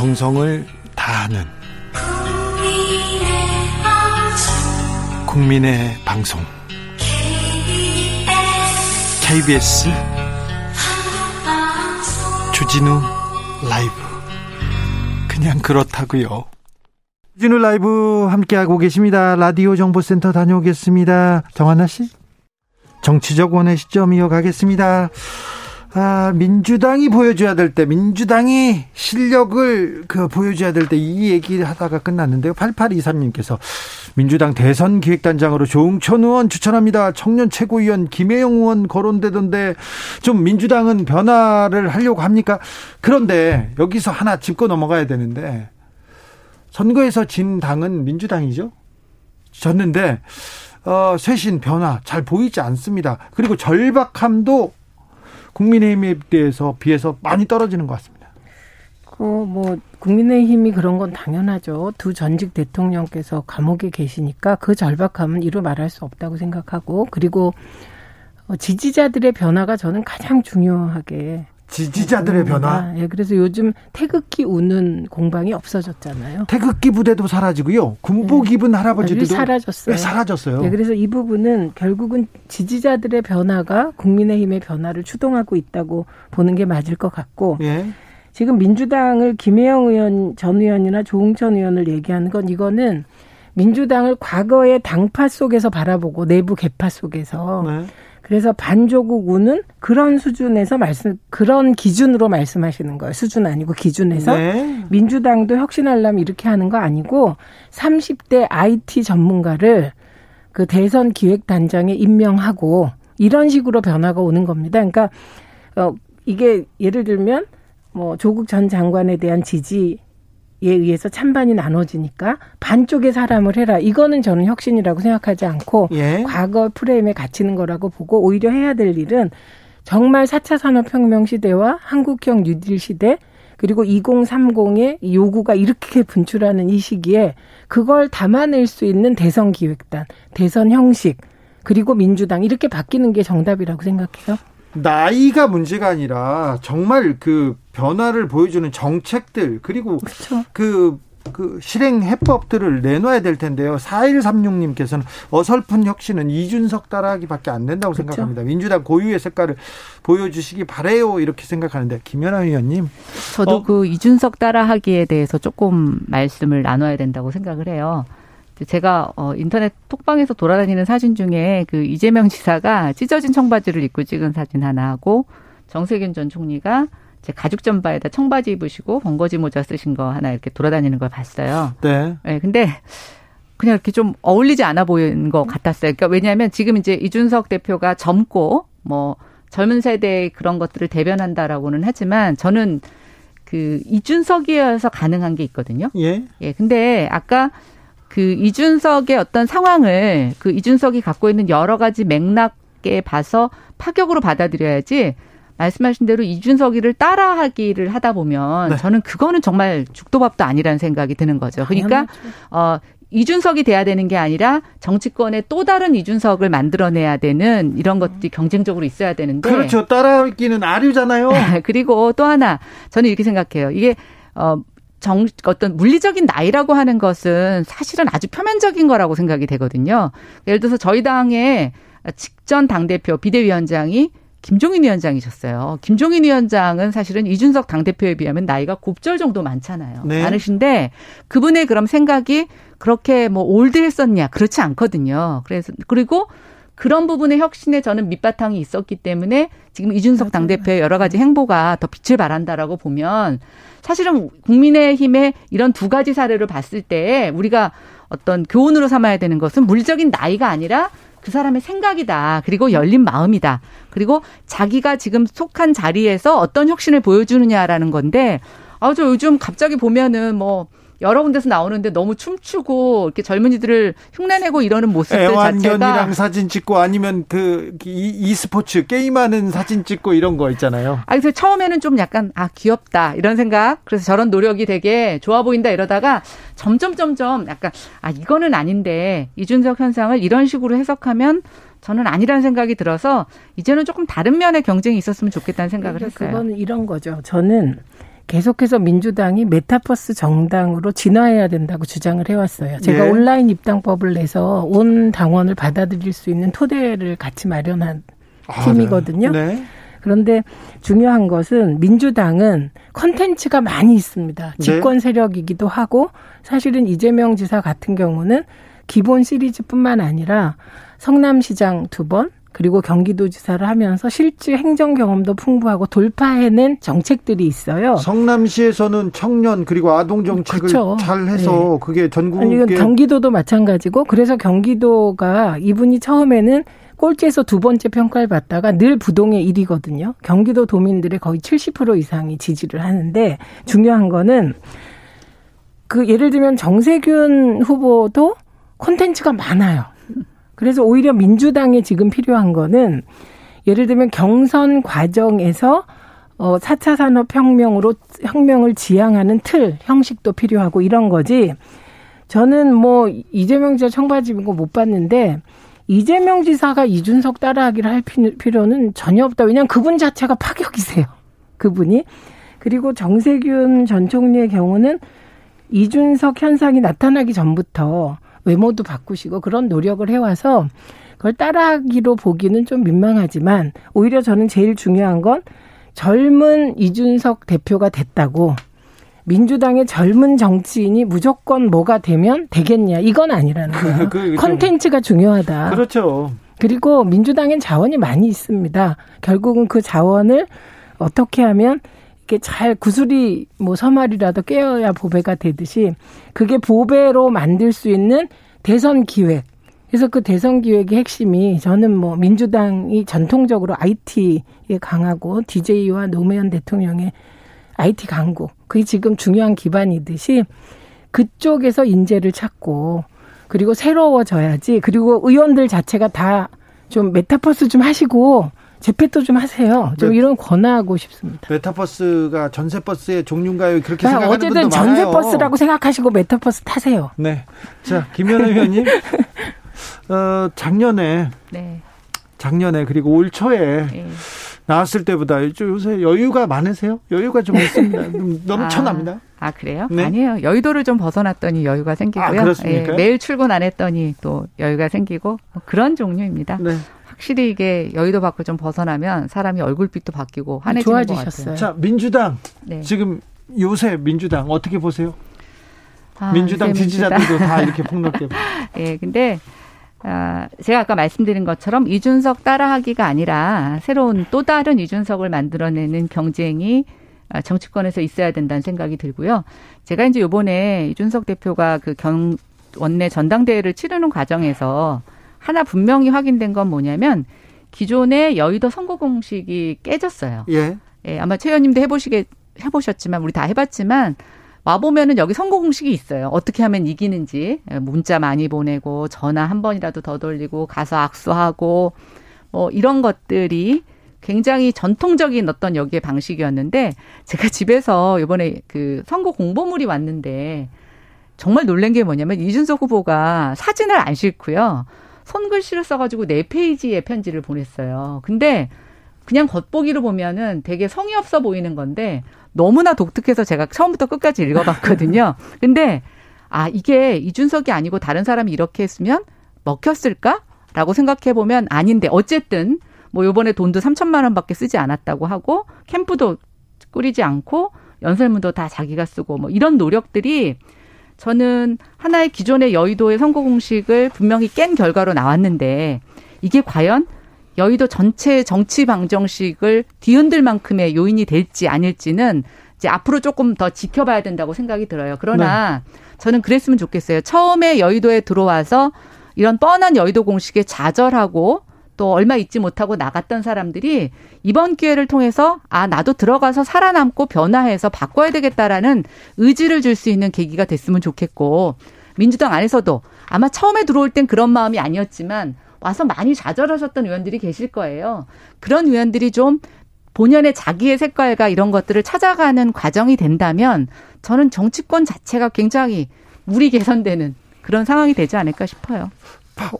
정성을 다하는 국민의 방송 KBS 주진우 라이브 그냥 그렇다고요. 주진우 라이브 함께하고 계십니다. 라디오 정보센터 다녀오겠습니다. 정한나 씨. 정치적 원의 시점 이어가겠습니다. 아, 민주당이 보여줘야 될 때, 민주당이 실력을 그 보여줘야 될 때 이 얘기 하다가 끝났는데요. 8823님께서 민주당 대선 기획단장으로 조웅천 의원 추천합니다. 청년 최고위원 김혜영 의원 거론되던데 좀 민주당은 변화를 하려고 합니까? 그런데 여기서 하나 짚고 넘어가야 되는데 선거에서 진 당은 민주당이죠. 졌는데 어, 쇄신 변화 잘 보이지 않습니다. 그리고 절박함도 국민의힘에 대해서 비해서 많이 떨어지는 것 같습니다. 그뭐 국민의힘이 그런 건 당연하죠. 두 전직 대통령께서 감옥에 계시니까 그 절박함은 이루 말할 수 없다고 생각하고 그리고 어, 지지자들의 변화가 저는 가장 중요하게 지지자들의 변화. 예, 그래서 요즘 태극기 우는 공방이 없어졌잖아요. 태극기 부대도 사라지고요. 군복 예. 입은 할아버지들도 사라졌어요. 네, 사라졌어요. 예, 그래서 이 부분은 결국은 지지자들의 변화가 국민의힘의 변화를 추동하고 있다고 보는 게 맞을 것 같고. 예. 지금 민주당을 김혜영 의원 전 의원이나 조홍천 의원을 얘기하는 건 이거는 민주당을 과거의 당파 속에서 바라보고 내부 개파 속에서 네. 그래서 반조국 우는 그런 수준에서 말씀 그런 기준으로 말씀하시는 거예요. 수준 아니고 기준에서 네. 민주당도 혁신하려면 이렇게 하는 거 아니고 30대 IT 전문가를 그 대선 기획단장에 임명하고 이런 식으로 변화가 오는 겁니다. 그러니까 어 이게 예를 들면 뭐 조국 전 장관에 대한 지지 에 의해서 찬반이 나눠지니까 반쪽의 사람을 해라. 이거는 저는 혁신이라고 생각하지 않고 예. 과거 프레임에 갇히는 거라고 보고 오히려 해야 될 일은 정말 4차 산업혁명 시대와 한국형 뉴딜 시대 그리고 2030의 요구가 이렇게 분출하는 이 시기에 그걸 담아낼 수 있는 대선 기획단, 대선 형식, 그리고 민주당 이렇게 바뀌는 게 정답이라고 생각해요. 나이가 문제가 아니라 정말 그 변화를 보여주는 정책들 그리고 그렇죠. 그, 그 실행 해법들을 내놔야 될 텐데요. 4136님께서는 어설픈 혁신은 이준석 따라하기밖에 안 된다고 그렇죠. 생각합니다. 민주당 고유의 색깔을 보여주시기 바래요. 이렇게 생각하는데 김연아 의원님. 저도 어. 그 이준석 따라하기에 대해서 조금 말씀을 나눠야 된다고 생각을 해요. 제가 어 인터넷 톡방에서 돌아다니는 사진 중에 그 이재명 지사가 찢어진 청바지를 입고 찍은 사진 하나 하고 정세균 전 총리가 제 가죽 점바에다 청바지 입으시고 번거지 모자 쓰신 거 하나 이렇게 돌아다니는 걸 봤어요. 네. 네 근데 그냥 이렇게 좀 어울리지 않아 보이는 것 같았어요. 그러니까 왜냐하면 지금 이제 이준석 대표가 젊고 뭐 젊은 세대의 그런 것들을 대변한다라고는 하지만 저는 그 이준석이어서 가능한 게 있거든요. 예. 예. 근데 아까 그 이준석의 어떤 상황을 그 이준석이 갖고 있는 여러 가지 맥락에 봐서 파격으로 받아들여야지 말씀하신 대로 이준석이를 따라하기를 하다 보면 네. 저는 그거는 정말 죽도밥도 아니라는 생각이 드는 거죠. 그러니까 어 이준석이 돼야 되는 게 아니라 정치권의 또 다른 이준석을 만들어내야 되는 이런 것들이 경쟁적으로 있어야 되는데 그렇죠. 따라하기는 아류잖아요. 그리고 또 하나 저는 이렇게 생각해요. 이게 어 정, 어떤 물리적인 나이라고 하는 것은 사실은 아주 표면적인 거라고 생각이 되거든요. 예를 들어서 저희 당의 직전 당대표 비대위원장이 김종인 위원장이셨어요. 김종인 위원장은 사실은 이준석 당대표에 비하면 나이가 곱절 정도 많잖아요. 네. 많으신데 그분의 그럼 생각이 그렇게 뭐 올드했었냐? 그렇지 않거든요. 그래서, 그리고 그런 부분의 혁신에 저는 밑바탕이 있었기 때문에 지금 이준석 당대표의 여러 가지 행보가 더 빛을 발한다라고 보면 사실은 국민의힘의 이런 두 가지 사례를 봤을 때 우리가 어떤 교훈으로 삼아야 되는 것은 물적인 나이가 아니라 그 사람의 생각이다. 그리고 열린 마음이다. 그리고 자기가 지금 속한 자리에서 어떤 혁신을 보여주느냐라는 건데, 아, 저 요즘 갑자기 보면은 뭐, 여러 군데서 나오는데 너무 춤추고 이렇게 젊은이들을 흉내내고 이러는 모습들 자체가 사진 찍고 아니면 그 이, 스포츠 게임하는 사진 찍고 이런 거 있잖아요. 아 그래서 처음에는 좀 약간 아 귀엽다 이런 생각. 그래서 저런 노력이 되게 좋아 보인다 이러다가 점점 점점 약간 아 이거는 아닌데 이준석 현상을 이런 식으로 해석하면 저는 아니라는 생각이 들어서 이제는 조금 다른 면의 경쟁이 있었으면 좋겠다는 생각을 했어요. 그거는 이런 거죠. 저는 계속해서 민주당이 메타버스 정당으로 진화해야 된다고 주장을 해왔어요. 제가 네. 온라인 입당법을 내서 온 당원을 받아들일 수 있는 토대를 같이 마련한 아, 팀이거든요. 네. 네. 그런데 중요한 것은 민주당은 컨텐츠가 많이 있습니다. 네. 집권 세력이기도 하고 사실은 이재명 지사 같은 경우는 기본 시리즈뿐만 아니라 성남시장 두 번, 그리고 경기도지사를 하면서 실제 행정 경험도 풍부하고 돌파해낸 정책들이 있어요. 성남시에서는 청년 그리고 아동 정책을 그렇죠. 잘 해서 네. 그게 전국에 아니, 경기도도 마찬가지고 그래서 경기도가 이분이 처음에는 꼴찌에서 두 번째 평가를 받다가 늘 부동의 1위거든요. 경기도 도민들의 거의 70% 이상이 지지를 하는데 중요한 거는 그 예를 들면 정세균 후보도 콘텐츠가 많아요. 그래서 오히려 민주당에 지금 필요한 거는 예를 들면 경선 과정에서 어 4차 산업 혁명으로 혁명을 지향하는 틀, 형식도 필요하고 이런 거지. 저는 뭐 이재명 지사 청바지 입은 거 못 봤는데 이재명 지사가 이준석 따라하기를 할 필요는 전혀 없다. 왜냐하면 그분 자체가 파격이세요. 그분이. 그리고 정세균 전 총리의 경우는 이준석 현상이 나타나기 전부터 외모도 바꾸시고 그런 노력을 해와서 그걸 따라하기로 보기는 좀 민망하지만 오히려 저는 제일 중요한 건 젊은 이준석 대표가 됐다고 민주당의 젊은 정치인이 무조건 뭐가 되면 되겠냐 이건 아니라는 거예요. 그, 그, 컨텐츠가 중요하다. 그렇죠. 그리고 민주당엔 자원이 많이 있습니다. 결국은 그 자원을 어떻게 하면 이렇게 잘 구슬이 뭐 서말이라도 깨어야 보배가 되듯이 그게 보배로 만들 수 있는 대선 기획. 그래서 그 대선 기획의 핵심이 저는 뭐 민주당이 전통적으로 IT에 강하고 DJ와 노무현 대통령의 IT 강국. 그게 지금 중요한 기반이듯이 그쪽에서 인재를 찾고 그리고 새로워져야지. 그리고 의원들 자체가 다 좀 메타버스 좀 하시고 제페토도 좀 하세요. 좀 네. 이런 권하고 싶습니다. 메타버스가 전세버스의 종류인가요? 그렇게 아, 생각하는 어쨌든 분도 많아요. 전세버스라고 생각하시고 메타버스 타세요. 네. 자, 김현우 의원님. 어, 작년에 네. 작년에 그리고 올 초에 네. 나왔을 때보다 요새 여유가 많으세요? 여유가 좀 있습니다. 넘쳐납니다. 아, 아 그래요? 네? 아니에요. 여의도를 좀 벗어났더니 여유가 생기고요. 아, 예, 매일 출근 안 했더니 또 여유가 생기고 뭐 그런 종류입니다. 네. 확실히 이게 여의도 밖을 좀 벗어나면 사람이 얼굴빛도 바뀌고 환해지는 것 같아요. 자, 민주당 네. 지금 요새 민주당 어떻게 보세요? 아, 민주당 지지자들도 다 이렇게 폭넓게. 예, 근데 아, 제가 아까 말씀드린 것처럼 이준석 따라하기가 아니라 새로운 또 다른 이준석을 만들어내는 경쟁이 아, 정치권에서 있어야 된다는 생각이 들고요. 제가 이제 요번에 이준석 대표가 그 경, 원내 전당대회를 치르는 과정에서 하나 분명히 확인된 건 뭐냐면 기존의 여의도 선거 공식이 깨졌어요. 예. 예 아마 최 의원님도 해보시게 해보셨지만 우리 다 해봤지만 와 보면은 여기 선거 공식이 있어요. 어떻게 하면 이기는지 예, 문자 많이 보내고 전화 한 번이라도 더 돌리고 가서 악수하고 뭐 이런 것들이 굉장히 전통적인 어떤 여기에 방식이었는데 제가 집에서 이번에 그 선거 공보물이 왔는데 정말 놀란 게 뭐냐면 이준석 후보가 사진을 안 싣고요. 손글씨를 써가지고 네 페이지의 편지를 보냈어요. 근데 그냥 겉보기로 보면은 되게 성의 없어 보이는 건데 너무나 독특해서 제가 처음부터 끝까지 읽어봤거든요. 근데 아 이게 이준석이 아니고 다른 사람이 이렇게 했으면 먹혔을까? 라고 생각해 보면 아닌데 어쨌든 뭐 요번에 돈도 3천만 원밖에 쓰지 않았다고 하고 캠프도 꾸리지 않고 연설문도 다 자기가 쓰고 뭐 이런 노력들이 저는 하나의 기존의 여의도의 선거 공식을 분명히 깬 결과로 나왔는데 이게 과연 여의도 전체 정치 방정식을 뒤흔들 만큼의 요인이 될지 아닐지는 이제 앞으로 조금 더 지켜봐야 된다고 생각이 들어요. 그러나 네. 저는 그랬으면 좋겠어요. 처음에 여의도에 들어와서 이런 뻔한 여의도 공식에 좌절하고 또 얼마 잊지 못하고 나갔던 사람들이 이번 기회를 통해서 아 나도 들어가서 살아남고 변화해서 바꿔야 되겠다라는 의지를 줄 수 있는 계기가 됐으면 좋겠고 민주당 안에서도 아마 처음에 들어올 땐 그런 마음이 아니었지만 와서 많이 좌절하셨던 의원들이 계실 거예요. 그런 의원들이 좀 본연의 자기의 색깔과 이런 것들을 찾아가는 과정이 된다면 저는 정치권 자체가 굉장히 물이 개선되는 그런 상황이 되지 않을까 싶어요.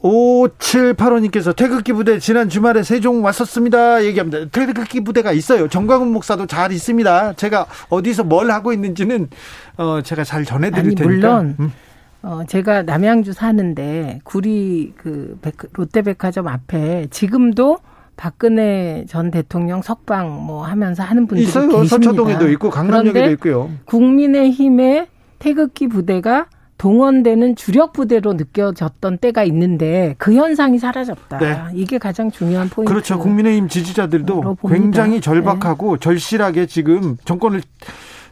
5785님께서 태극기 부대 지난 주말에 세종 왔었습니다. 얘기합니다. 태극기 부대가 있어요. 정광훈 목사도 잘 있습니다. 제가 어디서 뭘 하고 있는지는 어 제가 잘 전해드릴 아니, 테니까. 물론 음. 어 제가 남양주 사는데 구리 그 롯데백화점 앞에 지금도 박근혜 전 대통령 석방 뭐 하면서 하는 분들이 있어요. 계십니다. 서초동에도 있고 강남역에도 있고요. 국민의힘의 태극기 부대가 동원되는 주력 부대로 느껴졌던 때가 있는데 그 현상이 사라졌다. 네. 이게 가장 중요한 포인트. 그렇죠. 국민의힘 지지자들도 굉장히 절박하고 네. 절실하게 지금 정권을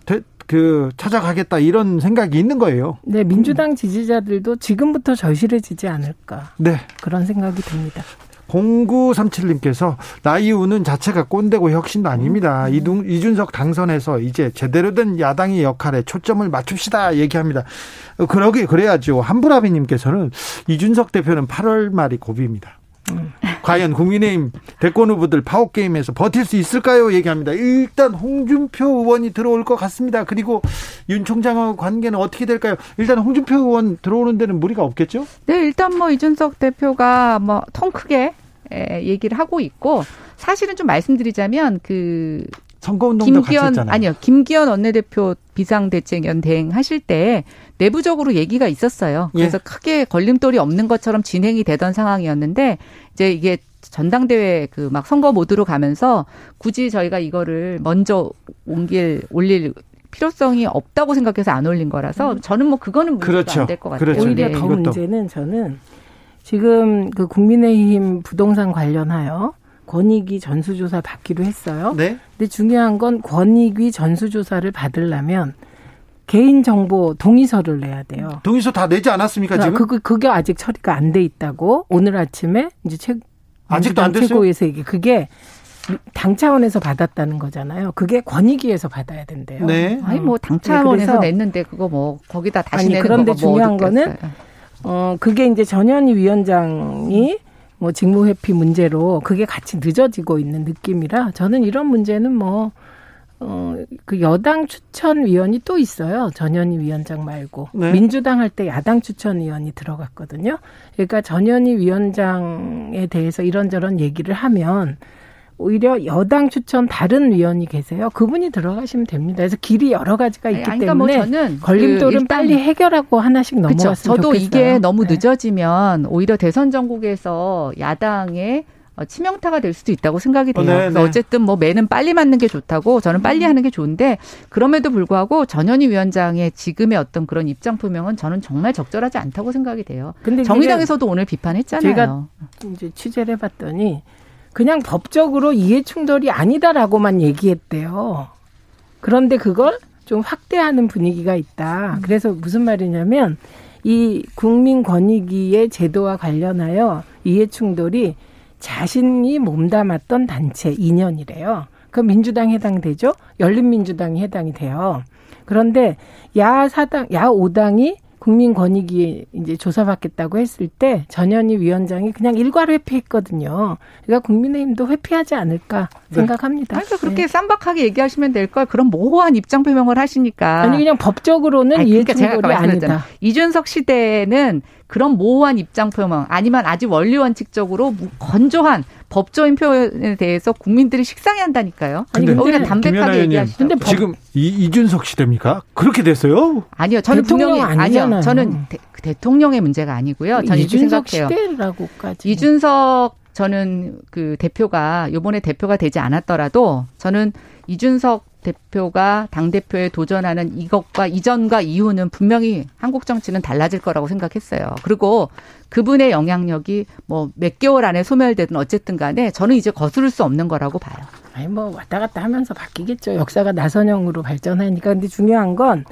대, 그 찾아가겠다 이런 생각이 있는 거예요. 네, 민주당 지지자들도 지금부터 절실해지지 않을까. 네. 그런 생각이 듭니다. 0937님께서 나이우는 자체가 꼰대고 혁신도 아닙니다. 음. 이둥, 이준석 당선에서 이제 제대로 된 야당의 역할에 초점을 맞춥시다 얘기합니다. 그러게 그래야죠. 한부라비님께서는 이준석 대표는 8월 말이 고비입니다. 음. 과연 국민의힘 대권 후보들 파워 게임에서 버틸 수 있을까요? 얘기합니다. 일단 홍준표 의원이 들어올 것 같습니다. 그리고 윤 총장하고 관계는 어떻게 될까요? 일단 홍준표 의원 들어오는 데는 무리가 없겠죠? 네, 일단 뭐 이준석 대표가 뭐 통 크게 얘기를 하고 있고 사실은 좀 말씀드리자면 그 선거운동도 김기현 아니요 김기현 원내대표 비상대책위원 대행 하실 때 내부적으로 얘기가 있었어요. 예. 그래서 예. 크게 걸림돌이 없는 것처럼 진행이 되던 상황이었는데 이제 이게 전당대회 그 막 선거 모드로 가면서 굳이 저희가 이거를 먼저 옮길 올릴 필요성이 없다고 생각해서 안 올린 거라서 음. 저는 뭐 그거는 문제가 그렇죠. 안될 것 같아요. 그렇죠. 오히려 네. 더 문제는 저는 지금 그 국민의힘 부동산 관련하여 권익위 전수조사 받기로 했어요. 네. 근데 중요한 건 권익위 전수조사를 받으려면 개인정보 동의서를 내야 돼요. 동의서 다 내지 않았습니까 지금? 그 그게 아직 처리가 안 돼 있다고 오늘 아침에 이제 최 아직도 안 됐어요. 최고에서 이게 그게 당 차원에서 받았다는 거잖아요. 그게 권익위에서 받아야 된대요. 네. 아니 뭐당 네, 차원에서 네, 냈는데 그거 뭐 거기다 다시 아니, 내는 그런데 뭐 중요한 거는 어 그게 이제 전현희 위원장이 뭐 직무 회피 문제로 그게 같이 늦어지고 있는 느낌이라 저는 이런 문제는 뭐 어, 그 여당 추천위원이 또 있어요. 전현희 위원장 말고. 네. 민주당 할 때 야당 추천위원이 들어갔거든요. 그러니까 전현희 위원장에 대해서 이런저런 얘기를 하면 오히려 여당 추천 다른 위원이 계세요. 그분이 들어가시면 됩니다. 그래서 길이 여러 가지가 있기 아니, 그러니까 뭐 때문에 뭐 저는 걸림돌은 그 빨리 해결하고 하나씩 넘어갔으면 저도 좋겠어요. 이게 너무 네. 늦어지면 오히려 대선 전국에서 야당의 어, 치명타가 될 수도 있다고 생각이 돼요. 네, 그래서 네. 어쨌든 뭐 매는 빨리 맞는 게 좋다고 저는 빨리 하는 게 좋은데 그럼에도 불구하고 전현희 위원장의 지금의 어떤 그런 입장 표명은 저는 정말 적절하지 않다고 생각이 돼요. 근데 정의당에서도 오늘 비판했잖아요. 제가 이제 취재를 해봤더니 그냥 법적으로 이해 충돌이 아니다라고만 얘기했대요. 그런데 그걸 좀 확대하는 분위기가 있다. 그래서 무슨 말이냐면 이 국민권익위의 제도와 관련하여 이해 충돌이 자신이 몸담았던 단체 인연이래요. 그 민주당 해당되죠? 열린민주당이 해당이 돼요. 그런데 야 사당, 야 오당이 국민권익위에 이제 조사받겠다고 했을 때 전현희 위원장이 그냥 일괄 회피했거든요. 그러니까 국민의힘도 회피하지 않을까 네. 생각합니다. 그러니까 그렇게 네. 쌈박하게 얘기하시면 될 걸 그런 모호한 입장 표명을 하시니까 아니 그냥 법적으로는 아니, 그러니까 이해충돌이 아니다. 이준석 시대에는 그런 모호한 입장 표명 아니면 아주 원리 원칙적으로 건조한 법조인 표현에 대해서 국민들이 식상해 한다니까요. 아니 오히려 담백하게 얘기하시죠. 근데 지금 이, 이준석 시대입니까? 그렇게 됐어요? 아니요. 저는 분명히 아니요. 저는 대, 대통령의 문제가 아니고요. 저는 이준석 시대라고까지. 이준석 저는 그 대표가 요번에 대표가 되지 않았더라도 저는 이준석 대표가 당대표에 도전하는 이것과 이전과 이후는 분명히 한국 정치는 달라질 거라고 생각했어요. 그리고 그분의 영향력이 뭐 몇 개월 안에 소멸되든 어쨌든 간에 저는 이제 거스를 수 없는 거라고 봐요. 아니, 뭐 왔다 갔다 하면서 바뀌겠죠. 역사가 나선형으로 발전하니까. 근데 중요한 건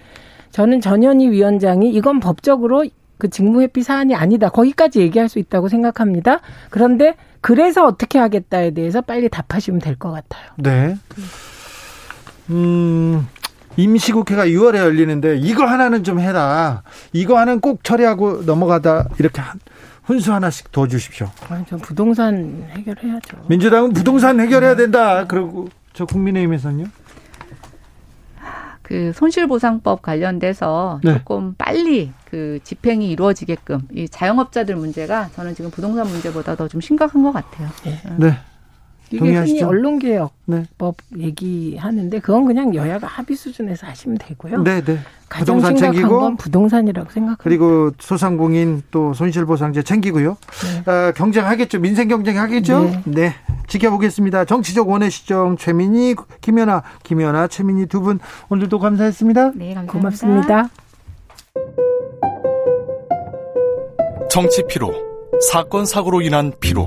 저는 전현희 위원장이 이건 법적으로 그 직무회피 사안이 아니다. 거기까지 얘기할 수 있다고 생각합니다. 그런데 그래서 어떻게 하겠다에 대해서 빨리 답하시면 될 것 같아요. 네. 음, 임시국회가 6월에 열리는데 이거 하나는 좀 해라. 이거 하나는 꼭 처리하고 넘어가다 이렇게 훈수 하나씩 더 주십시오. 아니, 저 부동산 해결해야죠. 민주당은 부동산 해결해야 된다. 그러고 저 국민의힘에서는요? 그 손실보상법 관련돼서 네. 조금 빨리 그 집행이 이루어지게끔 이 자영업자들 문제가 저는 지금 부동산 문제보다 더 좀 심각한 것 같아요. 네. 네. 이게 흔히 언론개혁법 네. 얘기하는데 그건 그냥 여야가 합의 수준에서 하시면 되고요. 네, 네. 가장 부동산 챙기고 건 부동산이라고 생각합니다. 그리고 소상공인 또 손실보상제 챙기고요. 네. 어, 경쟁하겠죠. 민생 경쟁하겠죠. 네. 네. 지켜보겠습니다. 정치적 원의 시정 최민희, 김연아, 김연아, 최민희 두 분 오늘도 감사했습니다. 네, 감사합니다. 고맙습니다. 정치 피로, 사건 사고로 인한 피로,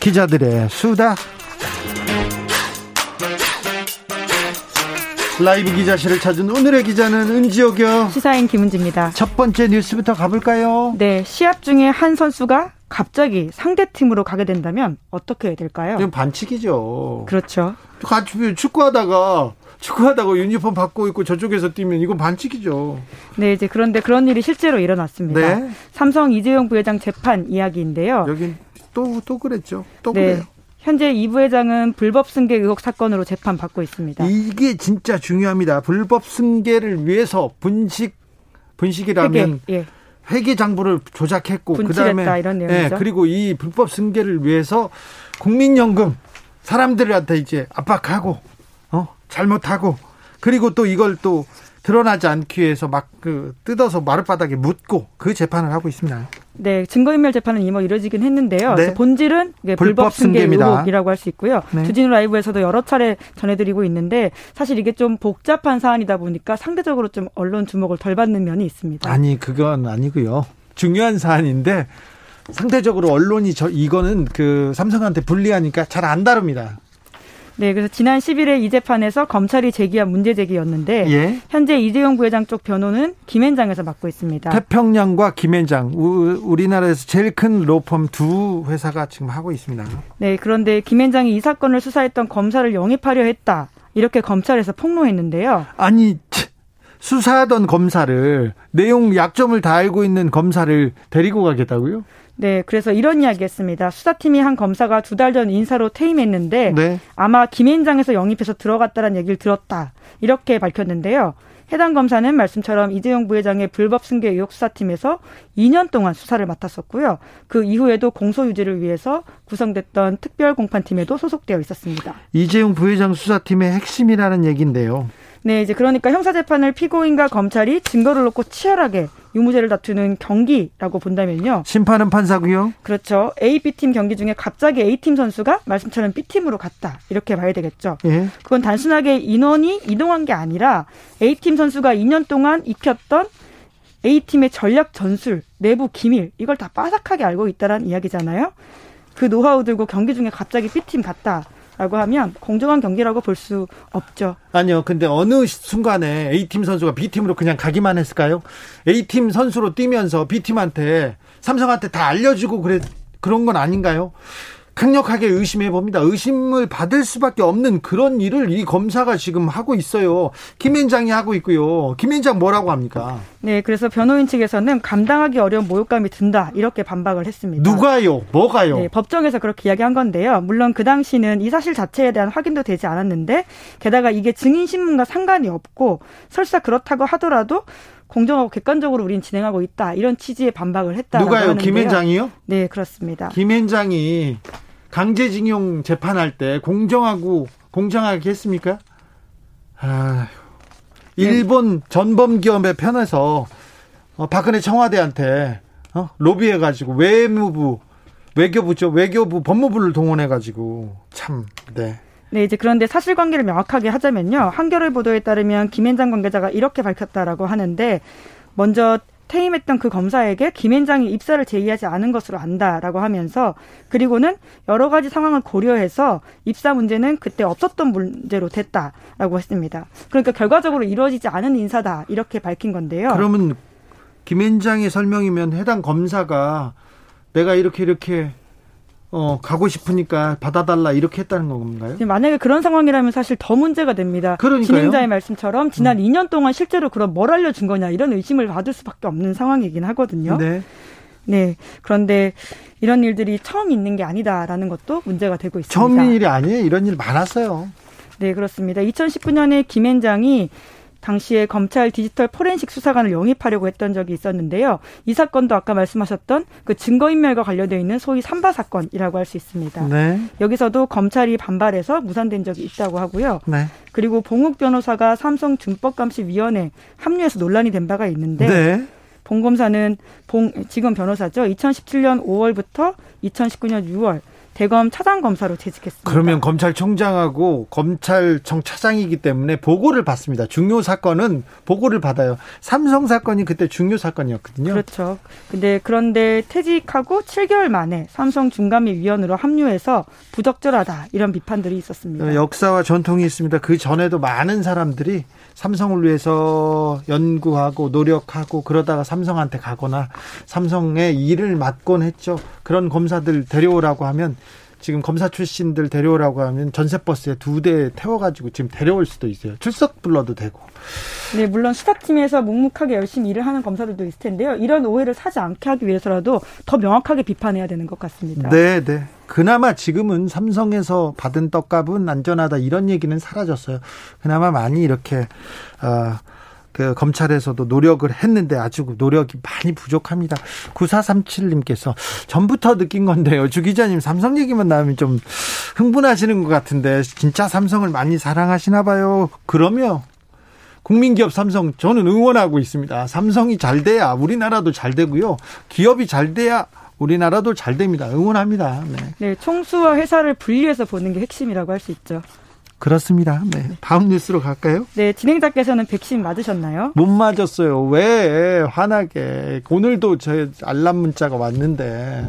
기자들의 수다 라이브 기자실을 찾은 오늘의 기자는 은지옥이요. 시사인 김은지입니다. 첫 번째 뉴스부터 가볼까요? 네, 시합 중에 한 선수가 갑자기 상대 팀으로 가게 된다면 어떻게 될까요? 이건 반칙이죠. 그렇죠. 같이 축구하다가 축구하다가 유니폼 받고 있고 저쪽에서 뛰면 이건 반칙이죠. 네, 이제 그런데 그런 일이 실제로 일어났습니다. 네. 삼성 이재용 부회장 재판 이야기인데요. 여긴 또, 또 그랬죠. 또 네. 그래요. 현재 이 부회장은 불법 승계 의혹 사건으로 재판 받고 있습니다. 이게 진짜 중요합니다. 불법 승계를 위해서 분식 분식이라면 회계, 예. 회계 장부를 조작했고 그 다음에 이런 내용이죠. 예, 그리고 이 불법 승계를 위해서 국민연금 사람들한테 이제 압박하고 어 잘못하고 그리고 또 이걸 또 드러나지 않기 위해서 막 그 뜯어서 마룻바닥에 묻고 그 재판을 하고 있습니다. 네, 증거인멸 재판은 이모 이뤄지긴 했는데요. 네. 본질은 불법 승계 의혹이라고 할 수 있고요. 네. 주진우 라이브에서도 여러 차례 전해드리고 있는데 사실 이게 좀 복잡한 사안이다 보니까 상대적으로 좀 언론 주목을 덜 받는 면이 있습니다. 아니 그건 아니고요. 중요한 사안인데 상대적으로 언론이 저 이거는 그 삼성한테 불리하니까 잘 안 다룹니다. 네, 그래서 지난 10일에 이 재판에서 검찰이 제기한 문제 제기였는데 예? 현재 이재용 부회장 쪽 변호는 김앤장에서 맡고 있습니다. 태평양과 김앤장 우리나라에서 제일 큰 로펌 두 회사가 지금 하고 있습니다. 네, 그런데 김앤장이 이 사건을 수사했던 검사를 영입하려 했다. 이렇게 검찰에서 폭로했는데요. 아니 수사하던 검사를 내용 약점을 다 알고 있는 검사를 데리고 가겠다고요? 네, 그래서 이런 이야기 했습니다. 수사팀이 한 검사가 두 달 전 인사로 퇴임했는데 네. 아마 김앤장에서 영입해서 들어갔다는 얘기를 들었다. 이렇게 밝혔는데요. 해당 검사는 말씀처럼 이재용 부회장의 불법 승계 의혹 수사팀에서 2년 동안 수사를 맡았었고요. 그 이후에도 공소 유지를 위해서 구성됐던 특별 공판팀에도 소속되어 있었습니다. 이재용 부회장 수사팀의 핵심이라는 얘기인데요. 네, 이제 그러니까 형사 재판을 피고인과 검찰이 증거를 놓고 치열하게 유무죄를 다투는 경기라고 본다면요. 심판은 판사고요. 그렇죠. A, B팀 경기 중에 갑자기 A팀 선수가 말씀처럼 B팀으로 갔다. 이렇게 봐야 되겠죠. 예. 그건 단순하게 인원이 이동한 게 아니라 A팀 선수가 2년 동안 익혔던 A팀의 전략 전술, 내부 기밀 이걸 다 빠삭하게 알고 있다라는 이야기잖아요. 그 노하우 들고 경기 중에 갑자기 B팀 갔다. 라고 하면 공정한 경기라고 볼 수 없죠. 아니요. 근데 어느 순간에 A팀 선수가 B팀으로 그냥 가기만 했을까요? A팀 선수로 뛰면서 B팀한테 삼성한테 다 알려주고 그래 그런 건 아닌가요? 강력하게 의심해 봅니다. 의심을 받을 수밖에 없는 그런 일을 이 검사가 지금 하고 있어요. 김앤장이 하고 있고요. 김앤장 뭐라고 합니까? 네, 그래서 변호인 측에서는 감당하기 어려운 모욕감이 든다 이렇게 반박을 했습니다. 누가요? 뭐가요? 네, 법정에서 그렇게 이야기한 건데요. 물론 그 당시는 이 사실 자체에 대한 확인도 되지 않았는데 게다가 이게 증인 신문과 상관이 없고 설사 그렇다고 하더라도 공정하고 객관적으로 우린 진행하고 있다 이런 취지의 반박을 했다고 누가요? 김앤장이요? 네 그렇습니다. 김앤장이 강제징용 재판할 때 공정하고 공정하게 했습니까? 아, 일본 전범 기업의 편에서 어, 박근혜 청와대한테 어, 로비해가지고 외무부 외교부죠 외교부 법무부를 동원해가지고 참 네. 네, 이제 그런데 사실관계를 명확하게 하자면요. 한겨레 보도에 따르면 김앤장 관계자가 이렇게 밝혔다라고 하는데 먼저 퇴임했던 그 검사에게 김앤장이 입사를 제의하지 않은 것으로 안다라고 하면서 그리고는 여러 가지 상황을 고려해서 입사 문제는 그때 없었던 문제로 됐다라고 했습니다. 그러니까 결과적으로 이루어지지 않은 인사다 이렇게 밝힌 건데요. 그러면 김앤장의 설명이면 해당 검사가 내가 이렇게 이렇게 어, 가고 싶으니까 받아달라 이렇게 했다는 건가요? 만약에 그런 상황이라면 사실 더 문제가 됩니다. 그러니까요. 진행자의 말씀처럼 지난 음. 2년 동안 실제로 그럼 뭘 알려준 거냐 이런 의심을 받을 수밖에 없는 상황이긴 하거든요. 네. 네. 그런데 이런 일들이 처음 있는 게 아니다라는 것도 문제가 되고 있습니다. 처음 일이 아니에요. 이런 일 많았어요. 네, 그렇습니다. 2019년에 김앤장이 당시에 검찰 디지털 포렌식 수사관을 영입하려고 했던 적이 있었는데요. 이 사건도 아까 말씀하셨던 그 증거인멸과 관련되어 있는 소위 삼바 사건이라고 할 수 있습니다. 네. 여기서도 검찰이 반발해서 무산된 적이 있다고 하고요. 네. 그리고 봉욱 변호사가 삼성 준법감시위원회 합류해서 논란이 된 바가 있는데 네. 봉 검사는 봉 지금 변호사죠. 2017년 5월부터 2019년 6월 대검 차장 검사로 재직했습니다. 그러면 검찰총장하고 검찰청 차장이기 때문에 보고를 받습니다. 중요 사건은 보고를 받아요. 삼성 사건이 그때 중요 사건이었거든요. 그렇죠. 근데 그런데 퇴직하고 7개월 만에 삼성 중감위 위원으로 합류해서 부적절하다 이런 비판들이 있었습니다. 역사와 전통이 있습니다. 그 전에도 많은 사람들이 삼성을 위해서 연구하고 노력하고 그러다가 삼성한테 가거나 삼성의 일을 맡곤 했죠. 그런 검사들 데려오라고 하면 지금 검사 출신들 데려오라고 하면 전세버스에 두 대 태워가지고 지금 데려올 수도 있어요. 출석 불러도 되고. 네, 물론 수사팀에서 묵묵하게 열심히 일을 하는 검사들도 있을 텐데요. 이런 오해를 사지 않게 하기 위해서라도 더 명확하게 비판해야 되는 것 같습니다. 네, 네. 그나마 지금은 삼성에서 받은 떡값은 안전하다 이런 얘기는 사라졌어요. 그나마 많이 이렇게 어, 그 검찰에서도 노력을 했는데 아주 노력이 많이 부족합니다. 9437님께서 전부터 느낀 건데요. 주 기자님 삼성 얘기만 나오면 좀 흥분하시는 것 같은데 진짜 삼성을 많이 사랑하시나 봐요. 그러면 국민기업 삼성 저는 응원하고 있습니다. 삼성이 잘 돼야 우리나라도 잘 되고요. 기업이 잘 돼야 우리나라도 잘 됩니다. 응원합니다. 네. 네, 총수와 회사를 분리해서 보는 게 핵심이라고 할 수 있죠. 그렇습니다. 네. 다음 뉴스로 갈까요? 네, 진행자께서는 백신 맞으셨나요? 못 맞았어요. 왜 화나게. 오늘도 제 알람 문자가 왔는데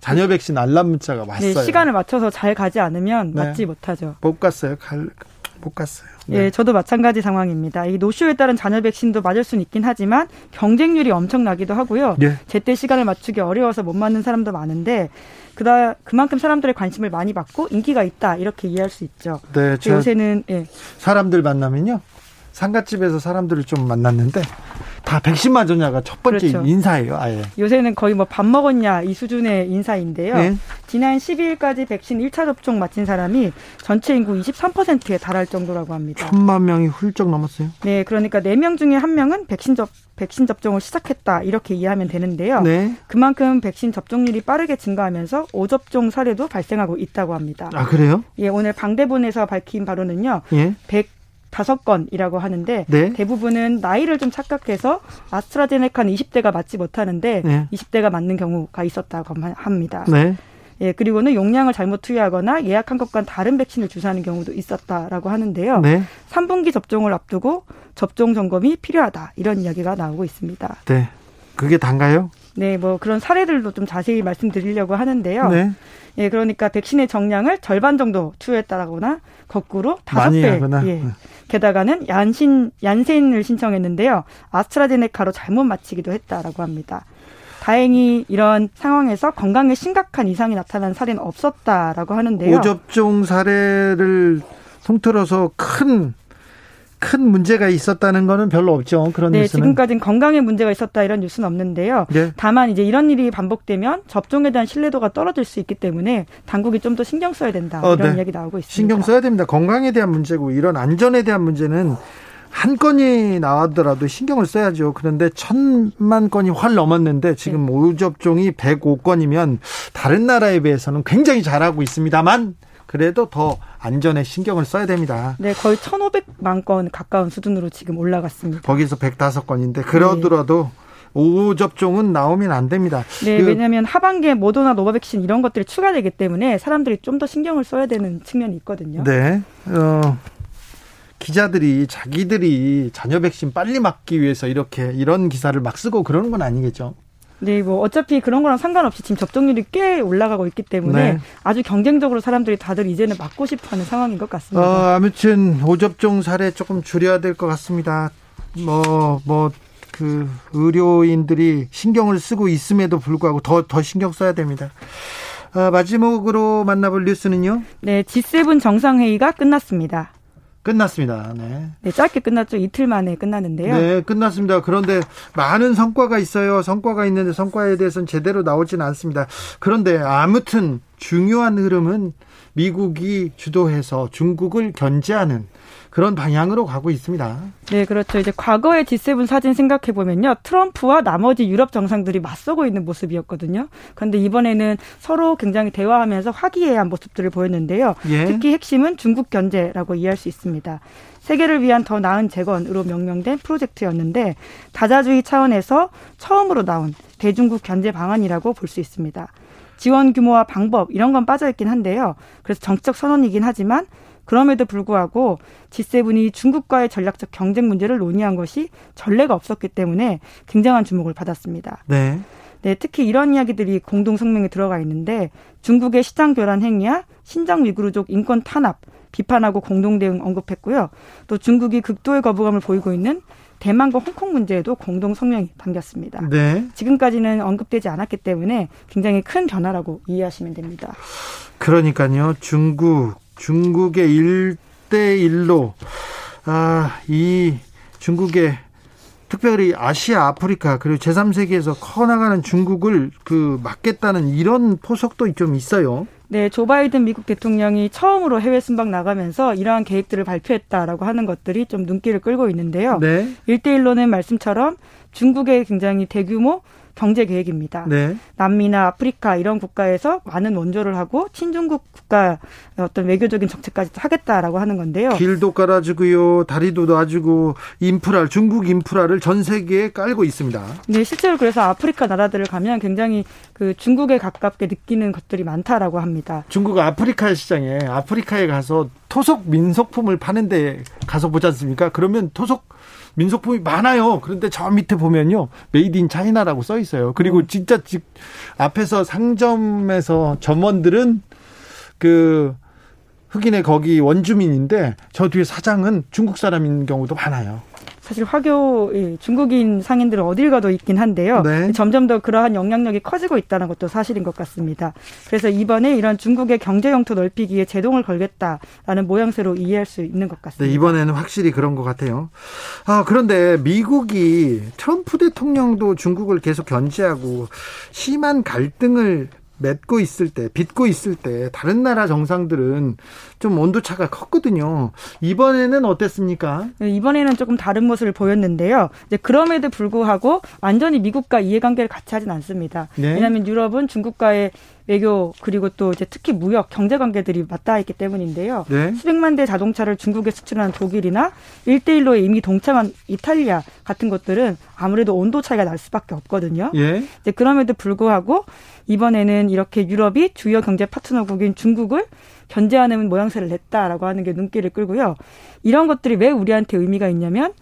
자녀 백신 알람 문자가 네, 왔어요. 네, 시간을 맞춰서 잘 가지 않으면 네. 맞지 못하죠. 못 갔어요. 갈, 못 갔어요. 네. 예, 저도 마찬가지 상황입니다. 이 노쇼에 따른 잔여 백신도 맞을 수는 있긴 하지만 경쟁률이 엄청나기도 하고요. 예. 제때 시간을 맞추기 어려워서 못 맞는 사람도 많은데 그다 그만큼 사람들의 관심을 많이 받고 인기가 있다 이렇게 이해할 수 있죠. 네, 요새는 예. 사람들 만나면요. 상가집에서 사람들을 좀 만났는데 다 백신 맞았냐가 첫 번째 그렇죠. 인사예요, 아예. 요새는 거의 뭐 밥 먹었냐 이 수준의 인사인데요. 네. 지난 12일까지 백신 1차 접종 마친 사람이 전체 인구 23%에 달할 정도라고 합니다. 천만 명이 훌쩍 넘었어요. 네, 그러니까 4명 중에 1명은 백신 접 백신 접종을 시작했다 이렇게 이해하면 되는데요. 네. 그만큼 백신 접종률이 빠르게 증가하면서 오접종 사례도 발생하고 있다고 합니다. 아 그래요? 예, 오늘 방대본에서 밝힌 바로는요. 예. 100 다섯 건이라고 하는데 네. 대부분은 나이를 좀 착각해서 아스트라제네카는 20대가 맞지 못하는데 네. 20대가 맞는 경우가 있었다고 합니다. 네. 예, 그리고는 용량을 잘못 투여하거나 예약한 것과 다른 백신을 주사하는 경우도 있었다라고 하는데요. 네. 3분기 접종을 앞두고 접종 점검이 필요하다. 이런 이야기가 나오고 있습니다. 네. 그게 단가요? 네, 뭐 그런 사례들도 좀 자세히 말씀드리려고 하는데요. 네. 예, 그러니까 백신의 정량을 절반 정도 투여했다거나 거꾸로 다섯 배. 예. 네. 게다가는 얀신 얀센을 신청했는데요. 아스트라제네카로 잘못 맞히기도 했다라고 합니다. 다행히 이런 상황에서 건강에 심각한 이상이 나타난 사례는 없었다라고 하는데요. 오접종 사례를 통틀어서 큰 큰 문제가 있었다는 거는 별로 없죠. 그런 네, 뉴스는. 지금까지는 건강에 문제가 있었다 이런 뉴스는 없는데요. 네. 다만 이제 이런 일이 반복되면 접종에 대한 신뢰도가 떨어질 수 있기 때문에 당국이 좀 더 신경 써야 된다 어, 이런 네. 이야기 나오고 있습니다. 신경 써야 됩니다. 건강에 대한 문제고 이런 안전에 대한 문제는 한 건이 나왔더라도 신경을 써야죠. 그런데 천만 건이 활 넘었는데 지금 네. 오접종이 105건이면 다른 나라에 비해서는 굉장히 잘하고 있습니다만 그래도 더 안전에 신경을 써야 됩니다. 네, 거의 1,500만 건 가까운 수준으로 지금 올라갔습니다. 거기서 105건인데 그러더라도 네. 오접종은 나오면 안 됩니다. 네, 그, 왜냐하면 하반기에 모더나 노바백신 이런 것들이 추가되기 때문에 사람들이 좀 더 신경을 써야 되는 측면이 있거든요. 네. 어, 기자들이 자기들이 자녀 백신 빨리 맞기 위해서 이렇게 이런 기사를 막 쓰고 그러는 건 아니겠죠? 네, 뭐 어차피 그런 거랑 상관없이 지금 접종률이 꽤 올라가고 있기 때문에 네. 아주 경쟁적으로 사람들이 다들 이제는 맞고 싶어하는 상황인 것 같습니다. 어, 아무튼 오접종 사례 조금 줄여야 될 것 같습니다. 뭐 뭐 그 의료인들이 신경을 쓰고 있음에도 불구하고 더 더 신경 써야 됩니다. 아, 마지막으로 만나볼 뉴스는요? 네, G7 정상회의가 끝났습니다. 끝났습니다. 네. 네, 짧게 끝났죠. 이틀 만에 끝났는데요. 네, 끝났습니다. 그런데 많은 성과가 있어요. 성과가 있는데 성과에 대해서는 제대로 나오지는 않습니다. 그런데 아무튼 중요한 흐름은 미국이 주도해서 중국을 견제하는 그런 방향으로 가고 있습니다. 네, 그렇죠. 이제 과거의 G7 사진 생각해 보면요. 트럼프와 나머지 유럽 정상들이 맞서고 있는 모습이었거든요. 그런데 이번에는 서로 굉장히 대화하면서 화기애애한 모습들을 보였는데요. 예. 특히 핵심은 중국 견제라고 이해할 수 있습니다. 세계를 위한 더 나은 재건으로 명명된 프로젝트였는데 다자주의 차원에서 처음으로 나온 대중국 견제 방안이라고 볼 수 있습니다. 지원 규모와 방법 이런 건 빠져 있긴 한데요. 그래서 정책 선언이긴 하지만 그럼에도 불구하고 G7이 중국과의 전략적 경쟁 문제를 논의한 것이 전례가 없었기 때문에 굉장한 주목을 받았습니다. 네. 네, 특히 이런 이야기들이 공동 성명에 들어가 있는데 중국의 시장 교란 행위야 신장 위구르족 인권 탄압 비판하고 공동 대응 언급했고요. 또 중국이 극도의 거부감을 보이고 있는 대만과 홍콩 문제에도 공동 성명이 담겼습니다. 네. 지금까지는 언급되지 않았기 때문에 굉장히 큰 변화라고 이해하시면 됩니다. 그러니까요. 중국 중국의 일대일로 아, 이 중국의 특별히 아시아, 아프리카 그리고 제3세계에서 커 나가는 중국을 그 막겠다는 이런 포석도 좀 있어요. 네, 조 바이든 미국 대통령이 처음으로 해외 순방 나가면서 이러한 계획들을 발표했다라고 하는 것들이 좀 눈길을 끌고 있는데요. 네. 1대1로는 말씀처럼 중국의 굉장히 대규모 경제 계획입니다. 네. 남미나 아프리카 이런 국가에서 많은 원조를 하고 친중국 국가 어떤 외교적인 정책까지 하겠다라고 하는 건데요. 길도 깔아주고요, 다리도 놔주고 인프라 중국 인프라를 전 세계에 깔고 있습니다. 네, 실제로 그래서 아프리카 나라들을 가면 굉장히 그 중국에 가깝게 느끼는 것들이 많다라고 합니다. 중국 아프리카 시장에 아프리카에 가서 토속 민속품을 파는데 가서 보지 않습니까? 그러면 토속 민속품이 많아요. 그런데 저 밑에 보면요. made in China라고 써 있어요. 그리고 음. 진짜 집 앞에서 상점에서 점원들은 그 흑인의 거기 원주민인데 저 뒤에 사장은 중국 사람인 경우도 많아요. 사실 화교 중국인 상인들은 어딜 가도 있긴 한데요. 네. 점점 더 그러한 영향력이 커지고 있다는 것도 사실인 것 같습니다. 그래서 이번에 이런 중국의 경제 영토 넓히기에 제동을 걸겠다라는 모양새로 이해할 수 있는 것 같습니다. 네, 이번에는 확실히 그런 것 같아요. 아, 그런데 미국이 트럼프 대통령도 중국을 계속 견제하고 심한 갈등을 맺고 있을 때, 빚고 있을 때 다른 나라 정상들은 좀 온도 차가 컸거든요. 이번에는 어땠습니까? 네, 이번에는 조금 다른 모습을 보였는데요. 이제 그럼에도 불구하고 완전히 미국과 이해관계를 같이 하진 않습니다. 네. 왜냐하면 유럽은 중국과의 외교 그리고 또 이제 특히 무역 경제 관계들이 맞닿아 있기 때문인데요. 네. 수백만 대 자동차를 중국에 수출하는 독일이나 일대일로에 이미 동참한 이탈리아 같은 것들은 아무래도 온도 차이가 날 수밖에 없거든요. 예. 이제 그럼에도 불구하고 이번에는 이렇게 유럽이 주요 경제 파트너국인 중국을 견제하는 모양새를 냈다라고 하는 게 눈길을 끌고요. 이런 것들이 왜 우리한테 의미가 있냐면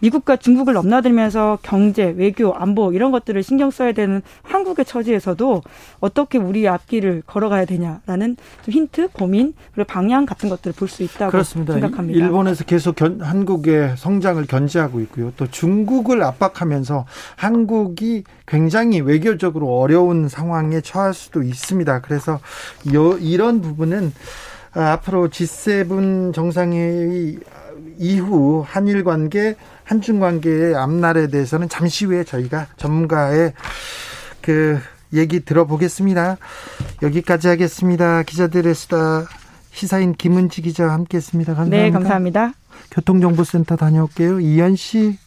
미국과 중국을 넘나들면서 경제, 외교, 안보 이런 것들을 신경 써야 되는 한국의 처지에서도 어떻게 우리 앞길을 걸어가야 되냐라는 좀 힌트, 고민 그리고 방향 같은 것들을 볼 수 있다고 그렇습니다. 생각합니다. 일본에서 계속 견, 한국의 성장을 견제하고 있고요. 또 중국을 압박하면서 한국이 굉장히 외교적으로 어려운 상황에 처할 수도 있습니다. 그래서 요, 이런 부분은 앞으로 G7 정상회의 이후 한일 관계, 한중 관계의 앞날에 대해서는 잠시 후에 저희가 전문가의 그 얘기 들어보겠습니다. 여기까지 하겠습니다. 기자들의 수다 시사인 김은지 기자와 함께했습니다. 감사합니다. 네, 감사합니다. 교통정보센터 다녀올게요. 이현 씨.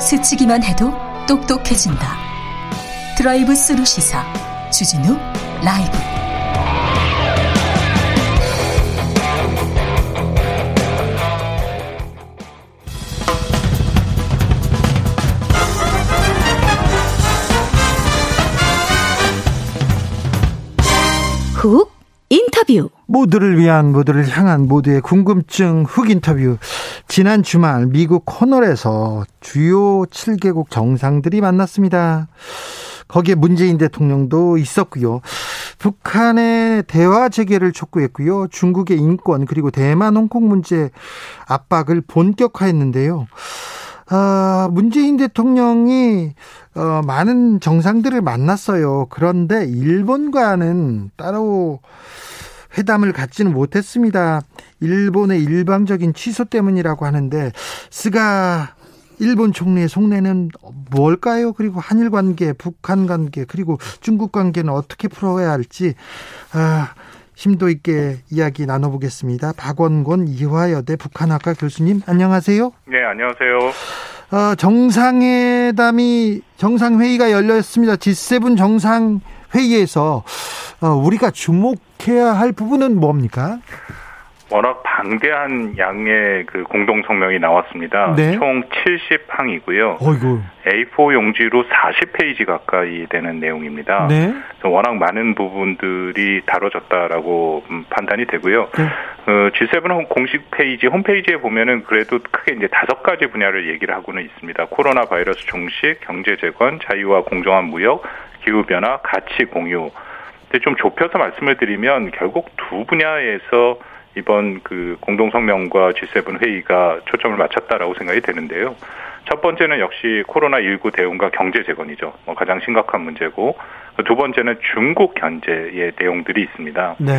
스치기만 해도 똑똑해진다. 드라이브 스루 시사 주진우 라이브. 훅 인터뷰 모두를 위한 모두를 향한 모두의 궁금증 훅 인터뷰 지난 주말 미국 코널에서 주요 7개국 정상들이 만났습니다. 거기에 문재인 대통령도 있었고요. 북한의 대화 재개를 촉구했고요. 중국의 인권 그리고 대만 홍콩 문제 압박을 본격화했는데요. 아, 문재인 대통령이 어, 많은 정상들을 만났어요. 그런데 일본과는 따로 회담을 갖지는 못했습니다. 일본의 일방적인 취소 때문이라고 하는데 스가 일본 총리의 속내는 뭘까요? 그리고 한일 관계, 북한 관계, 그리고 중국 관계는 어떻게 풀어야 할지 아, 심도 있게 이야기 나눠보겠습니다. 박원곤 이화여대 북한학과 교수님 안녕하세요. 네, 안녕하세요. 어, 정상회담이 정상회의가 열렸습니다. G7 정상회의에서 어, 우리가 주목해야 할 부분은 뭡니까? 워낙 방대한 양의 그 공동 성명이 나왔습니다. 네. 총 70항이고요. 어이구. A4 용지로 40페이지 가까이 되는 내용입니다. 네. 워낙 많은 부분들이 다뤄졌다라고 음, 판단이 되고요. 네. 어, G7 공식 페이지 홈페이지에 보면은 그래도 크게 이제 다섯 가지 분야를 얘기를 하고는 있습니다. 코로나 바이러스 종식, 경제 재건, 자유와 공정한 무역, 기후 변화, 가치 공유. 근데 좀 좁혀서 말씀을 드리면 결국 두 분야에서 이번 그 공동성명과 G7 회의가 초점을 맞췄다라고 생각이 되는데요. 첫 번째는 역시 코로나19 대응과 경제 재건이죠. 뭐 가장 심각한 문제고 두 번째는 중국 견제의 내용들이 있습니다. 네.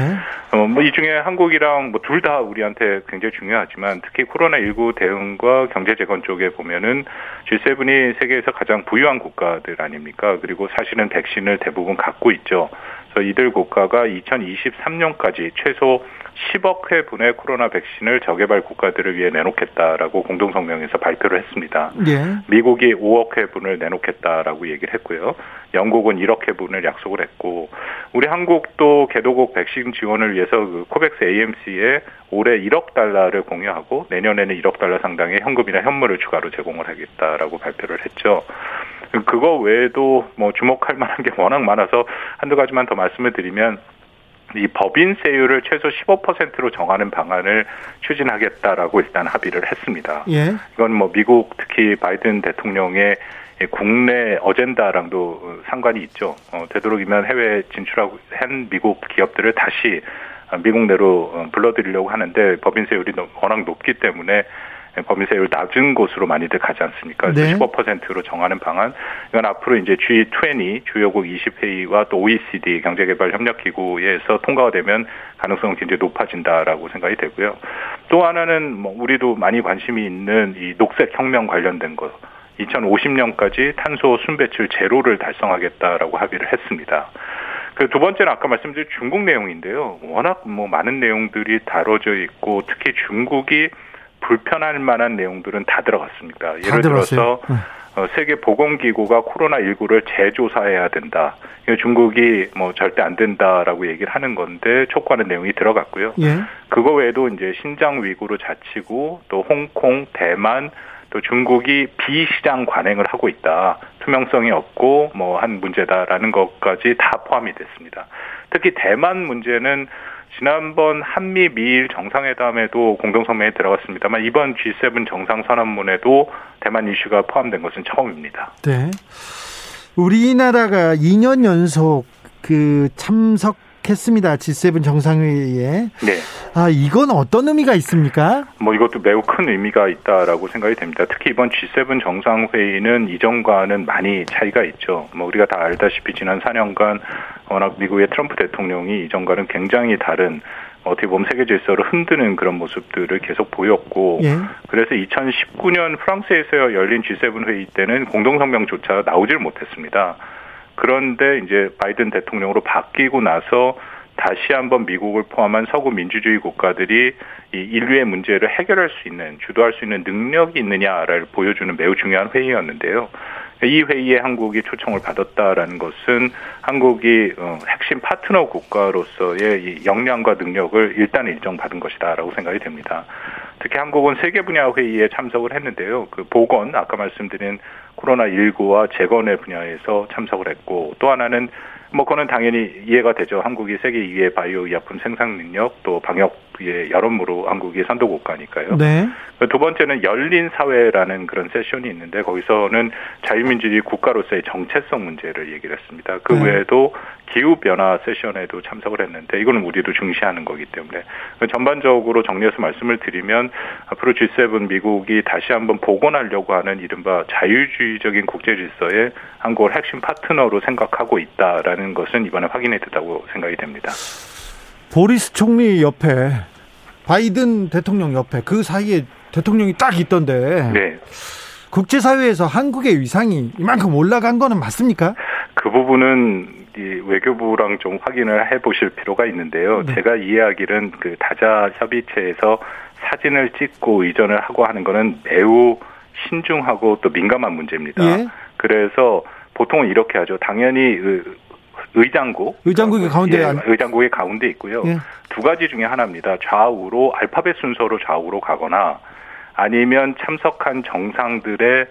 어, 뭐 이 중에 한국이랑 뭐 둘 다 우리한테 굉장히 중요하지만 특히 코로나19 대응과 경제 재건 쪽에 보면은 G7이 세계에서 가장 부유한 국가들 아닙니까? 그리고 사실은 백신을 대부분 갖고 있죠. 그래서 이들 국가가 2023년까지 최소 10억 회 분의 코로나 백신을 저개발 국가들을 위해 내놓겠다라고 공동성명에서 발표를 했습니다. 예. 미국이 5억 회분을 내놓겠다라고 얘기를 했고요. 영국은 1억 회분을 약속을 했고 우리 한국도 개도국 백신 지원을 위해서 그 코백스 AMC에 올해 1억 달러를 공유하고 내년에는 1억 달러 상당의 현금이나 현물을 추가로 제공을 하겠다라고 발표를 했죠. 그거 외에도 뭐 주목할 만한 게 워낙 많아서 한두 가지만 더 말씀을 드리면 이 법인세율을 최소 15%로 정하는 방안을 추진하겠다라고 일단 합의를 했습니다. 예. 이건 뭐 미국 특히 바이든 대통령의 국내 어젠다랑도 상관이 있죠. 어, 되도록이면 해외 진출하고 한 미국 기업들을 다시 미국 내로 어, 불러들이려고 하는데 법인세율이 워낙 높기 때문에 법인세율 낮은 곳으로 많이들 가지 않습니까? 네. 15%로 정하는 방안. 이건 앞으로 이제 G20 주요국 20회의와 또 OECD 경제개발협력기구에서 통과가 되면 가능성은 굉장히 높아진다라고 생각이 되고요. 또 하나는 뭐 우리도 많이 관심이 있는 이 녹색 혁명 관련된 것. 2050년까지 탄소 순배출 제로를 달성하겠다라고 합의를 했습니다. 그두 번째는 아까 말씀드린 중국 내용인데요. 워낙 뭐 많은 내용들이 다뤄져 있고 특히 중국이 불편할 만한 내용들은 다 들어갔습니다. 예를 들어서 어, 세계 보건기구가 코로나19를 재조사해야 된다. 중국이 뭐 절대 안 된다라고 얘기를 하는 건데 촉구하는 내용이 들어갔고요. 예. 그거 외에도 이제 신장 위구르 자치구 또 홍콩, 대만 또 중국이 비시장 관행을 하고 있다. 투명성이 없고 뭐 한 문제다라는 것까지 다 포함이 됐습니다. 특히 대만 문제는 지난번 한미 미일 정상회담에도 공동성명에 들어갔습니다만 이번 G7 정상선언문에도 대만 이슈가 포함된 것은 처음입니다. 네. 우리나라가 2년 연속 그 참석 했습니다. G7 정상회의에. 네. 아, 이건 어떤 의미가 있습니까? 뭐 이것도 매우 큰 의미가 있다라고 생각이 됩니다. 특히 이번 G7 정상회의는 이전과는 많이 차이가 있죠. 뭐 우리가 다 알다시피 지난 4년간 워낙 미국의 트럼프 대통령이 이전과는 굉장히 다른 어떻게 보면 세계 질서를 흔드는 그런 모습들을 계속 보였고 예. 그래서 2019년 프랑스에서 열린 G7 회의 때는 공동성명조차 나오질 못했습니다. 그런데 이제 바이든 대통령으로 바뀌고 나서 다시 한번 미국을 포함한 서구 민주주의 국가들이 이 인류의 문제를 해결할 수 있는 주도할 수 있는 능력이 있느냐를 보여주는 매우 중요한 회의였는데요. 이 회의에 한국이 초청을 받았다라는 것은 한국이 어, 핵심 파트너 국가로서의 역량과 능력을 일단 인정받은 것이다라고 생각이 됩니다. 특히 한국은 세계 분야 회의에 참석을 했는데요. 그 보건 아까 말씀드린 코로나 19와 재건의 분야에서 참석을 했고 또 하나는 뭐 그거는 당연히 이해가 되죠. 한국이 세계 2의 바이오 의약품 생산 능력 또 방역 의 여러모로 한국이 선도 국가니까요. 네. 두 번째는 열린 사회라는 그런 세션이 있는데 거기서는 자유민주주의 국가로서의 정체성 문제를 얘기를 했습니다. 그 네. 외에도 기후 변화 세션에도 참석을 했는데 이거는 우리도 중시하는 거기 때문에 전반적으로 정리해서 말씀을 드리면 앞으로 G7 미국이 다시 한번 복원하려고 하는 이른바 자유주의적인 국제 질서에 한국을 핵심 파트너로 생각하고 있다라는 것은 이번에 확인이 됐다고 생각이 됩니다. 보리스 총리 옆에 바이든 대통령 옆에 그 사이에 대통령이 딱 있던데. 네. 국제사회에서 한국의 위상이 이만큼 올라간 거는 맞습니까? 그 부분은 이 외교부랑 좀 확인을 해 보실 필요가 있는데요. 네. 제가 이해하기는 그 다자 협의체에서 사진을 찍고 이전을 하고 하는 거는 매우 신중하고 또 민감한 문제입니다. 예? 그래서 보통은 이렇게 하죠. 당연히 그 의장국. 의장국이 가운데 예, 의장국이 가운데 있고요. 예. 두 가지 중에 하나입니다. 좌우로 알파벳 순서로 좌우로 가거나 아니면 참석한 정상들의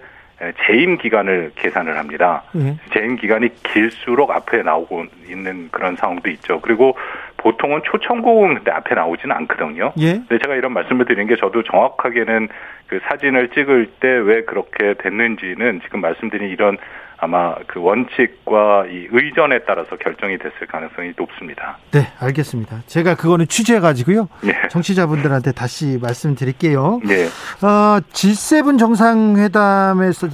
재임 기간을 계산을 합니다. 예. 재임 기간이 길수록 앞에 나오고 있는 그런 상황도 있죠. 그리고 보통은 초청국은 근데 앞에 나오지는 않거든요. 예. 근데 제가 이런 말씀을 드린 게 저도 정확하게는 그 사진을 찍을 때 왜 그렇게 됐는지는 지금 말씀드린 이런 아마 그 원칙과 이 의전에 따라서 결정이 됐을 가능성이 높습니다. 네, 알겠습니다. 제가 그거는 취재해 가지고요. 네. 정치자분들한테 다시 말씀드릴게요. 네. 어, G7 정상회담에서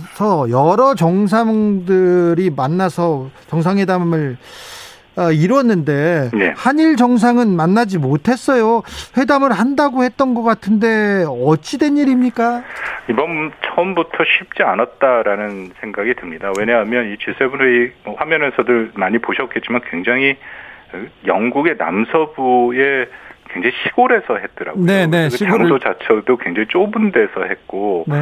여러 정상들이 만나서 정상회담을 어, 이뤘는데 네. 한일 정상은 만나지 못했어요. 회담을 한다고 했던 것 같은데 어찌 된 일입니까? 이번 처음부터 쉽지 않았다라는 생각이 듭니다. 왜냐하면 이 G7 회의 뭐 화면에서도 많이 보셨겠지만 굉장히 영국의 남서부에 굉장히 시골에서 했더라고요. 네, 네. 그 시골 장소 자체도 굉장히 좁은 데서 했고 네.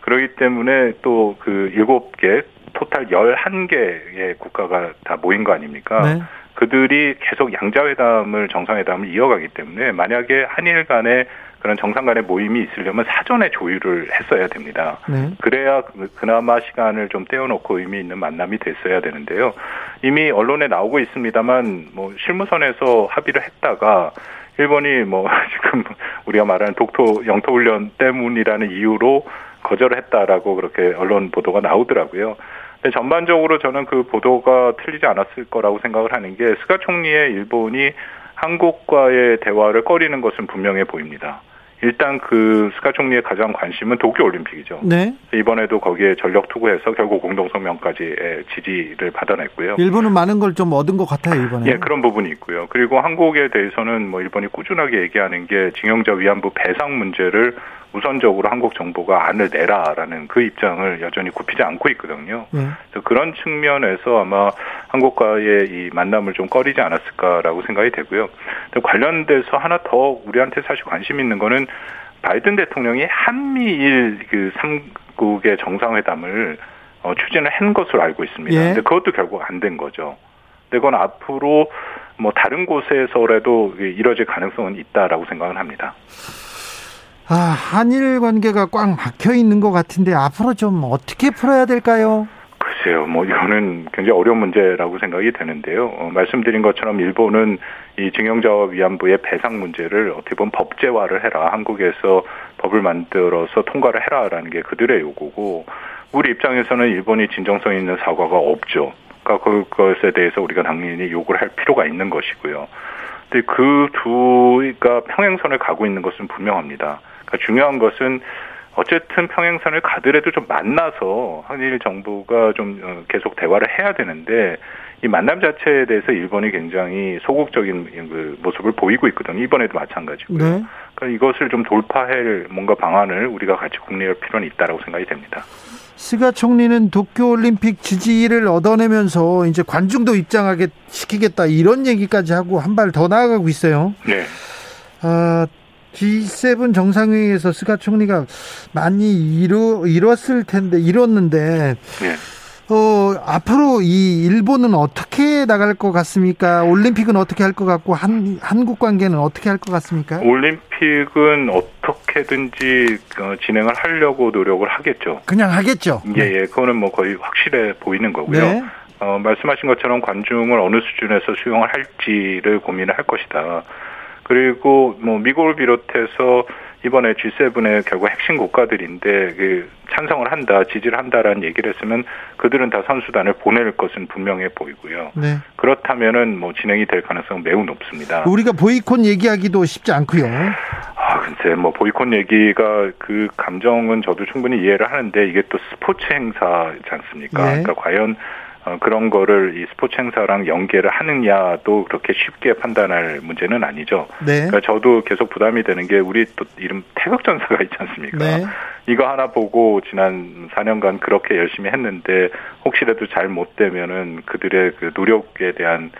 그러기 때문에 또 그 일곱 개 토탈 열한 개의 국가가 다 모인 거 아닙니까? 네. 그들이 계속 양자회담을 정상회담을 이어가기 때문에 만약에 한일 간에 그런 정상 간의 모임이 있으려면 사전에 조율을 했어야 됩니다. 네. 그래야 그, 그나마 시간을 좀 떼어놓고 의미 있는 만남이 됐어야 되는데요. 이미 언론에 나오고 있습니다만 뭐 실무선에서 합의를 했다가 일본이 뭐 지금 우리가 말하는 독토 영토 훈련 때문이라는 이유로 거절을 했다라고 그렇게 언론 보도가 나오더라고요. 근데 전반적으로 저는 그 보도가 틀리지 않았을 거라고 생각을 하는 게 스가 총리의 일본이 한국과의 대화를 꺼리는 것은 분명해 보입니다. 일단 그 스가 총리의 가장 관심은 도쿄 올림픽이죠. 네. 이번에도 거기에 전력 투구해서 결국 공동 성명까지 지지를 받아냈고요. 일본은 많은 걸 좀 얻은 것 같아요 이번에. 예, 그런 부분이 있고요. 그리고 한국에 대해서는 뭐 일본이 꾸준하게 얘기하는 게 징용자 위안부 배상 문제를 우선적으로 한국 정부가 안을 내라라는 그 입장을 여전히 굽히지 않고 있거든요. 네. 그래서 그런 측면에서 아마 한국과의 이 만남을 좀 꺼리지 않았을까라고 생각이 되고요. 관련돼서 하나 더 우리한테 사실 관심 있는 거는 바이든 대통령이 한미일 그 3국의 정상회담을 어, 추진을 한 것으로 알고 있습니다. 예. 근데 그것도 결국 안 된 거죠. 근데 그건 앞으로 뭐 다른 곳에서라도 이뤄질 가능성은 있다라고 생각을 합니다. 아, 한일 관계가 꽉 막혀 있는 것 같은데 앞으로 좀 어떻게 풀어야 될까요? 글쎄요, 뭐 이거는 굉장히 어려운 문제라고 생각이 되는데요. 어, 말씀드린 것처럼 일본은 이 징용자와 위안부의 배상 문제를 어떻게 보면 법제화를 해라. 한국에서 법을 만들어서 통과를 해라라는 게 그들의 요구고 우리 입장에서는 일본이 진정성 있는 사과가 없죠. 그러니까 그것에 대해서 우리가 당연히 요구를 할 필요가 있는 것이고요. 근데 그 두가 평행선을 가고 있는 것은 분명합니다. 그러니까 중요한 것은 어쨌든 평행선을 가더라도 좀 만나서 한일 정부가 좀 어, 계속 대화를 해야 되는데 이 만남 자체에 대해서 일본이 굉장히 소극적인 그 모습을 보이고 있거든요. 이번에도 마찬가지고요. 네. 그러니까 이것을 좀 돌파할 뭔가 방안을 우리가 같이 국내할 필요는 있다라고 생각이 됩니다. 스가 총리는 도쿄올림픽 지지를 얻어내면서 이제 관중도 입장하게 시키겠다 이런 얘기까지 하고 한 발 더 나아가고 있어요. 네. 아, G7 정상회의에서 스가 총리가 많이 이루, 이뤘을 텐데, 이뤘는데, 네. 어, 앞으로 이 일본은 어떻게 나갈 것 같습니까? 올림픽은 어떻게 할 것 같고, 한, 한국 관계는 어떻게 할 것 같습니까? 올림픽은 어떻게든지 어, 진행을 하려고 노력을 하겠죠. 그냥 하겠죠. 예, 예. 그거는 뭐 거의 확실해 보이는 거고요. 네. 어, 말씀하신 것처럼 관중을 어느 수준에서 수용을 할지를 고민을 할 것이다. 그리고 뭐 미국을 비롯해서 이번에 G7의 결국 핵심 국가들인데 그 찬성을 한다, 지지를 한다라는 얘기를 했으면 그들은 다 선수단을 보낼 것은 분명해 보이고요. 네. 그렇다면은 뭐 진행이 될 가능성은 매우 높습니다. 우리가 보이콘 얘기하기도 쉽지 않고요. 아, 글쎄 뭐 보이콘 얘기가 그 감정은 저도 충분히 이해를 하는데 이게 또 스포츠 행사지 않습니까? 네. 그러니까 과연 어, 그런 거를 이 스포츠 행사랑 연계를 하느냐도 그렇게 쉽게 판단할 문제는 아니죠. 네. 그러니까 저도 계속 부담이 되는 게 우리 또 이름 태극전사가 있지 않습니까? 네. 이거 하나 보고 지난 4년간 그렇게 열심히 했는데 혹시라도 잘 못 되면은 그들의 그 노력에 대한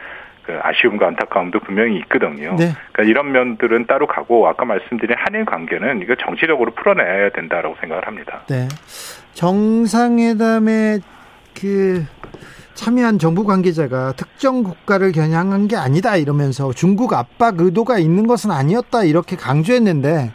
그 아쉬움과 안타까움도 분명히 있거든요. 네. 그러니까 이런 면들은 따로 가고 아까 말씀드린 한일 관계는 이거 정치적으로 풀어내야 된다라고 생각을 합니다. 네. 정상회담의 그 참여한 정부 관계자가 특정 국가를 겨냥한 게 아니다 이러면서 중국 압박 의도가 있는 것은 아니었다 이렇게 강조했는데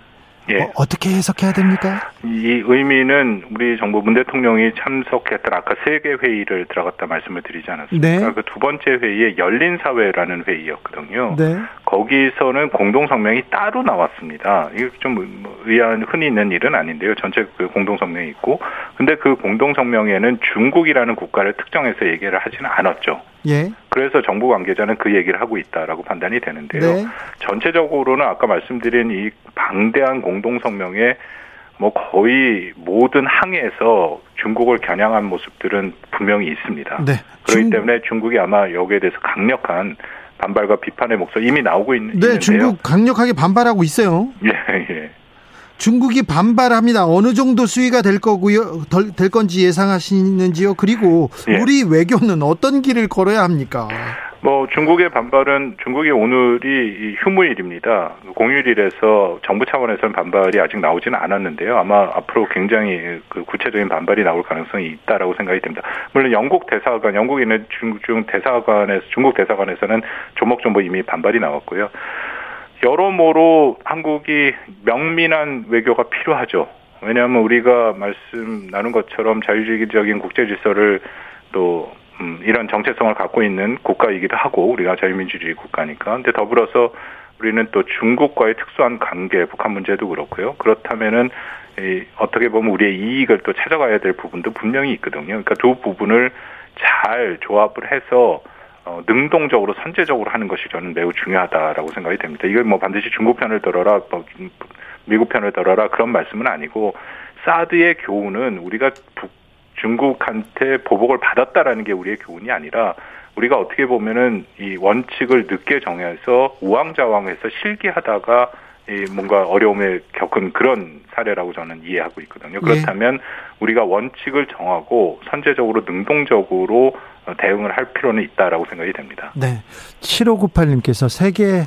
예. 어, 떻게 해석해야 됩니까? 이 의미는 우리 정부 문 대통령이 참석했던 아까 세계 회의를 들어갔다 말씀을 드리지 않았습니까? 네. 그 두 번째 회의에 열린 사회라는 회의였거든요. 네. 거기서는 공동 성명이 따로 나왔습니다. 이게 좀뭐 의아한 흔히 있는 일은 아닌데요. 전체 그 공동 성명이 있고, 근데 그 공동 성명에는 중국이라는 국가를 특정해서 얘기를 하지는 않았죠. 예. 그래서 정부 관계자는 그 얘기를 하고 있다라고 판단이 되는데요. 네. 전체적으로는 아까 말씀드린 이 방대한 공동 성명에 뭐 거의 모든 항에서 중국을 겨냥한 모습들은 분명히 있습니다. 네. 그렇기 중... 때문에 중국이 아마 여기에 대해서 강력한 반발과 비판의 목소리 이미 나오고 있, 네, 있는데요. 중국 강력하게 반발하고 있어요. 예, 예. 중국이 반발합니다. 어느 정도 수위가 될 거고요, 될 건지 예상하시는지요? 그리고 예. 우리 외교는 어떤 길을 걸어야 합니까? 뭐 중국의 반발은 중국이 오늘이 휴무일입니다. 공휴일이라서 정부 차원에서는 반발이 아직 나오지는 않았는데요. 아마 앞으로 굉장히 그 구체적인 반발이 나올 가능성이 있다라고 생각이 됩니다. 물론 영국 대사관, 영국에 있는 중중 대사관에서 중국 대사관에서는 조목조목 이미 반발이 나왔고요. 여러모로 한국이 명민한 외교가 필요하죠. 왜냐하면 우리가 말씀 나눈 것처럼 자유주의적인 국제 질서를 또 음, 이런 정체성을 갖고 있는 국가이기도 하고 우리가 자유민주주의 국가니까. 근데 더불어서 우리는 또 중국과의 특수한 관계, 북한 문제도 그렇고요. 그렇다면은 이, 어떻게 보면 우리의 이익을 또 찾아가야 될 부분도 분명히 있거든요. 그러니까 두 부분을 잘 조합을 해서 어, 능동적으로 선제적으로 하는 것이 저는 매우 중요하다라고 생각이 됩니다. 이걸 뭐 반드시 중국 편을 들어라, 뭐 미국 편을 들어라 그런 말씀은 아니고 사드의 교훈은 우리가 북, 중국한테 보복을 받았다라는 게 우리의 교훈이 아니라 우리가 어떻게 보면은 이 원칙을 늦게 정해서 우왕좌왕해서 실기하다가 이 뭔가 어려움에 겪은 그런 사례라고 저는 이해하고 있거든요. 그렇다면 네. 우리가 원칙을 정하고 선제적으로 능동적으로 대응을 할 필요는 있다라고 생각이 됩니다. 네. 7598님께서 세계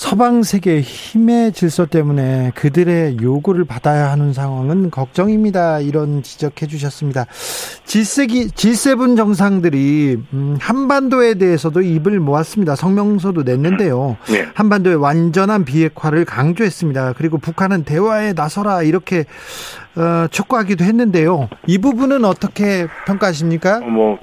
서방 세계의 힘의 질서 때문에 그들의 요구를 받아야 하는 상황은 걱정입니다. 이런 지적해 주셨습니다. G7, G7 정상들이 음, 한반도에 대해서도 입을 모았습니다. 성명서도 냈는데요. 네. 한반도의 완전한 비핵화를 강조했습니다. 그리고 북한은 대화에 나서라 이렇게 어, 촉구하기도 했는데요. 이 부분은 어떻게 평가하십니까? 뭐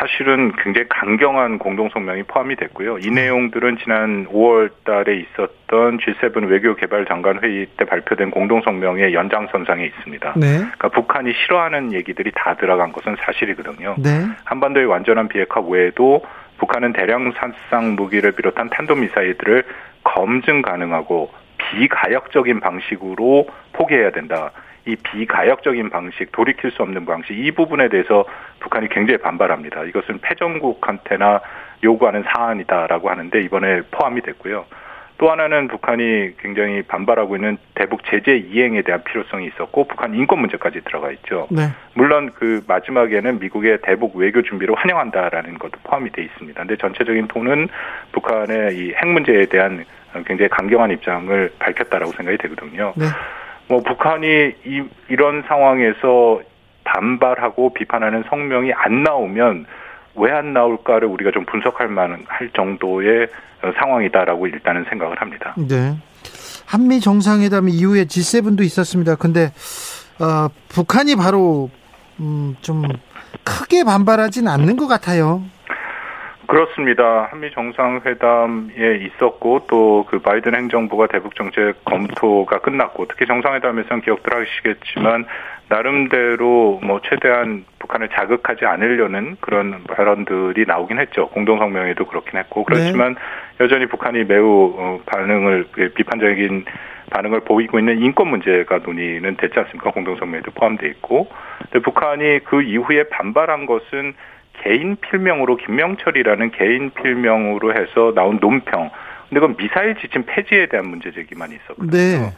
사실은 굉장히 강경한 공동성명이 포함이 됐고요. 이 내용들은 지난 5월 달에 있었던 G7 외교개발 장관 회의 때 발표된 공동성명의 연장선상에 있습니다. 네. 그러니까 북한이 싫어하는 얘기들이 다 들어간 것은 사실이거든요. 네. 한반도의 완전한 비핵화 외에도 북한은 대량 산상 무기를 비롯한 탄도미사일들을 검증 가능하고 비가역적인 방식으로 포기해야 된다. 이 비가역적인 방식, 돌이킬 수 없는 방식, 이 부분에 대해서 북한이 굉장히 반발합니다. 이것은 패전국한테나 요구하는 사안이다라고 하는데 이번에 포함이 됐고요. 또 하나는 북한이 굉장히 반발하고 있는 대북 제재 이행에 대한 필요성이 있었고 북한 인권 문제까지 들어가 있죠. 네. 물론 그 마지막에는 미국의 대북 외교 준비를 환영한다라는 것도 포함이 돼 있습니다. 근데 전체적인 톤은 북한의 이 핵 문제에 대한 굉장히 강경한 입장을 밝혔다라고 생각이 되거든요. 네. 뭐 북한이 이, 이런 상황에서 반발하고 비판하는 성명이 안 나오면 왜 안 나올까를 우리가 좀 분석할 만한 할 정도의 상황이다라고 일단은 생각을 합니다. 네. 한미 정상회담 이후에 G7도 있었습니다. 근데 어, 북한이 바로 음, 좀 크게 반발하진 않는 것 같아요. 그렇습니다. 한미 정상회담에 있었고 또 그 바이든 행정부가 대북 정책 검토가 끝났고 특히 정상회담에서는 기억들 하시겠지만 나름대로 뭐 최대한 북한을 자극하지 않으려는 그런 발언들이 나오긴 했죠. 공동성명에도 그렇긴 했고 그렇지만 네. 여전히 북한이 매우 어, 반응을 비판적인 반응을 보이고 있는 인권 문제가 논의는 됐지 않습니까? 공동성명에도 포함돼 있고. 근데 북한이 그 이후에 반발한 것은 개인 필명으로 김명철이라는 개인 필명으로 해서 나온 논평. 근데 그건 미사일 지침 폐지에 대한 문제 제기만 있었거든요. 네.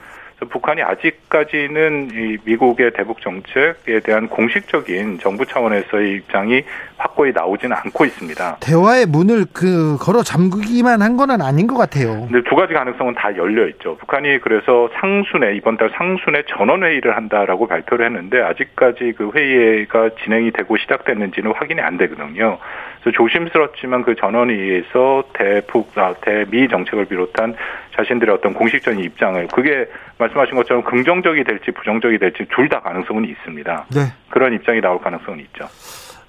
북한이 아직까지는 이 미국의 대북 정책에 대한 공식적인 정부 차원에서의 입장이 확고히 나오지는 않고 있습니다. 대화의 문을 그 걸어 잠그기만 한 거는 아닌 것 같아요. 근데 두 가지 가능성은 다 열려 있죠. 북한이 그래서 상순에 이번 달 상순에 전원 회의를 한다라고 발표를 했는데 아직까지 그 회의가 진행이 되고 시작됐는지는 확인이 안 되거든요. 그래서 조심스럽지만 그 전원회의에서 대북 아, 대미 정책을 비롯한 자신들의 어떤 공식적인 입장을 그게 말씀하신 것처럼 긍정적이 될지 부정적이 될지 둘 다 가능성은 있습니다. 네. 그런 입장이 나올 가능성은 있죠.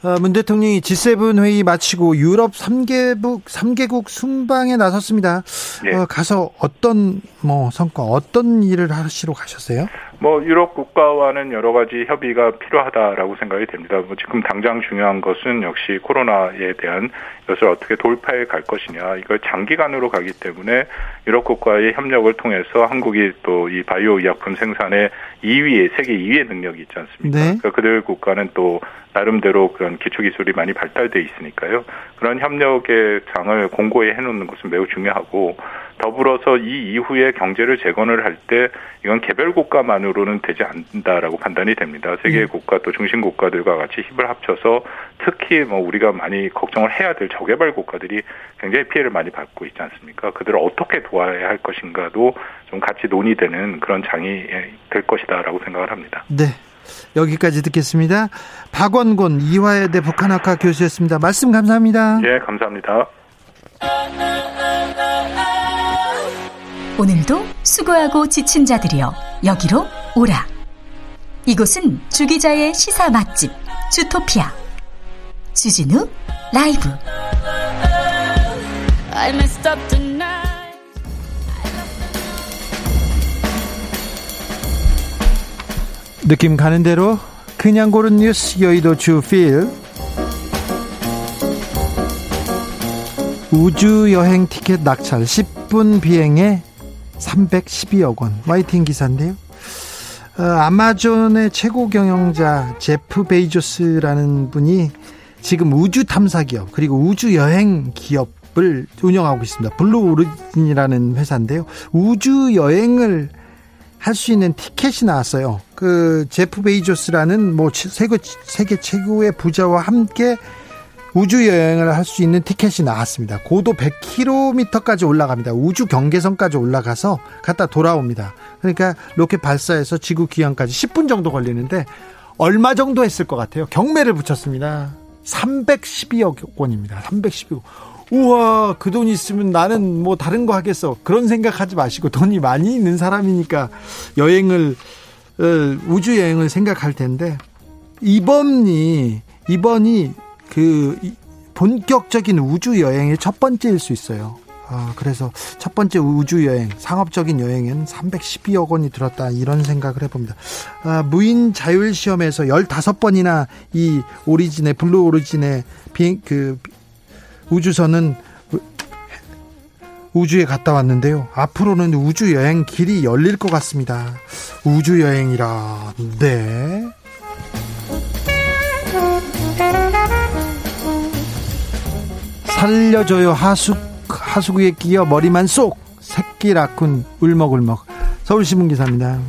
어, 문 대통령이 G7 회의 마치고 유럽 3개국 3개국 순방에 나섰습니다. 네. 어, 가서 어떤 뭐 성과 어떤 일을 하시러 가셨어요? 뭐 유럽 국가와는 여러 가지 협의가 필요하다라고 생각이 됩니다. 뭐 지금 당장 중요한 것은 역시 코로나에 대한 것을 어떻게 돌파해 갈 것이냐. 이걸 장기간으로 가기 때문에 유럽 국가의 협력을 통해서 한국이 또 이 바이오 의약품 생산에 2위의 세계 2위의 능력이 있지 않습니까? 네. 그러니까 그들 국가는 또 나름대로 그런 기초 기술이 많이 발달돼 있으니까요. 그런 협력의 장을 공고히 해놓는 것은 매우 중요하고 더불어서 이 이후에 경제를 재건을 할 때 이건 개별 국가만으로 는 되지 않는다라고 판단이 됩니다. 세계 의 음. 국가 또 중심 국가들과 같이 힘을 합쳐서 특히 뭐 우리가 많이 걱정을 해야 될 저개발 국가들이 굉장히 피해를 많이 받고 있지 않습니까? 그들을 어떻게 도와야 할 것인가도 좀 같이 논의되는 그런 장이 될 것이다라고 생각을 합니다. 네. 여기까지 듣겠습니다. 박원곤 이화여대 북한학과 교수였습니다. 말씀 감사합니다. 예, 감사합니다. 오늘도 수고하고 지친 자들이여 여기로 오라. 이곳은 주기자의 시사 맛집 주토피아 주진우 라이브. 느낌 가는 대로 그냥 고른 뉴스 여의도 주필 우주 여행 티켓 낙찰 10분 비행에 312억 원 와이팅 기사인데요. 어, 아마존의 최고 경영자 제프 베이조스라는 분이 지금 우주 탐사 기업 그리고 우주 여행 기업을 운영하고 있습니다. 블루 오리진이라는 회사인데요. 우주 여행을 할 수 있는 티켓이 나왔어요. 그 제프 베이조스라는 뭐 세계 세계 최고의 부자와 함께 우주 여행을 할 수 있는 티켓이 나왔습니다. 고도 100km까지 올라갑니다. 우주 경계선까지 올라가서 갔다 돌아옵니다. 그러니까 로켓 발사해서 지구 귀환까지 10분 정도 걸리는데 얼마 정도 했을 것 같아요? 경매를 붙였습니다. 312억 원입니다. 312억. 우와, 그 돈 있으면 나는 뭐 다른 거 하겠어. 그런 생각하지 마시고 돈이 많이 있는 사람이니까 여행을 어, 우주 여행을 생각할 텐데 이번이 이번이 그 본격적인 우주 여행의 첫 번째일 수 있어요. 아, 그래서 첫 번째 우주 여행, 상업적인 여행엔 312억 원이 들었다 이런 생각을 해봅니다. 아, 무인 자율 시험에서 15번이나 이 오리진의 블루 오리진의 비행 그 우주선은 우주에 갔다 왔는데요. 앞으로는 우주 여행 길이 열릴 것 같습니다. 우주 여행이라 네. 살려줘요 하수 하수구에 끼어 머리만 쏙 새끼 라쿤 울먹울먹 서울신문 기사입니다.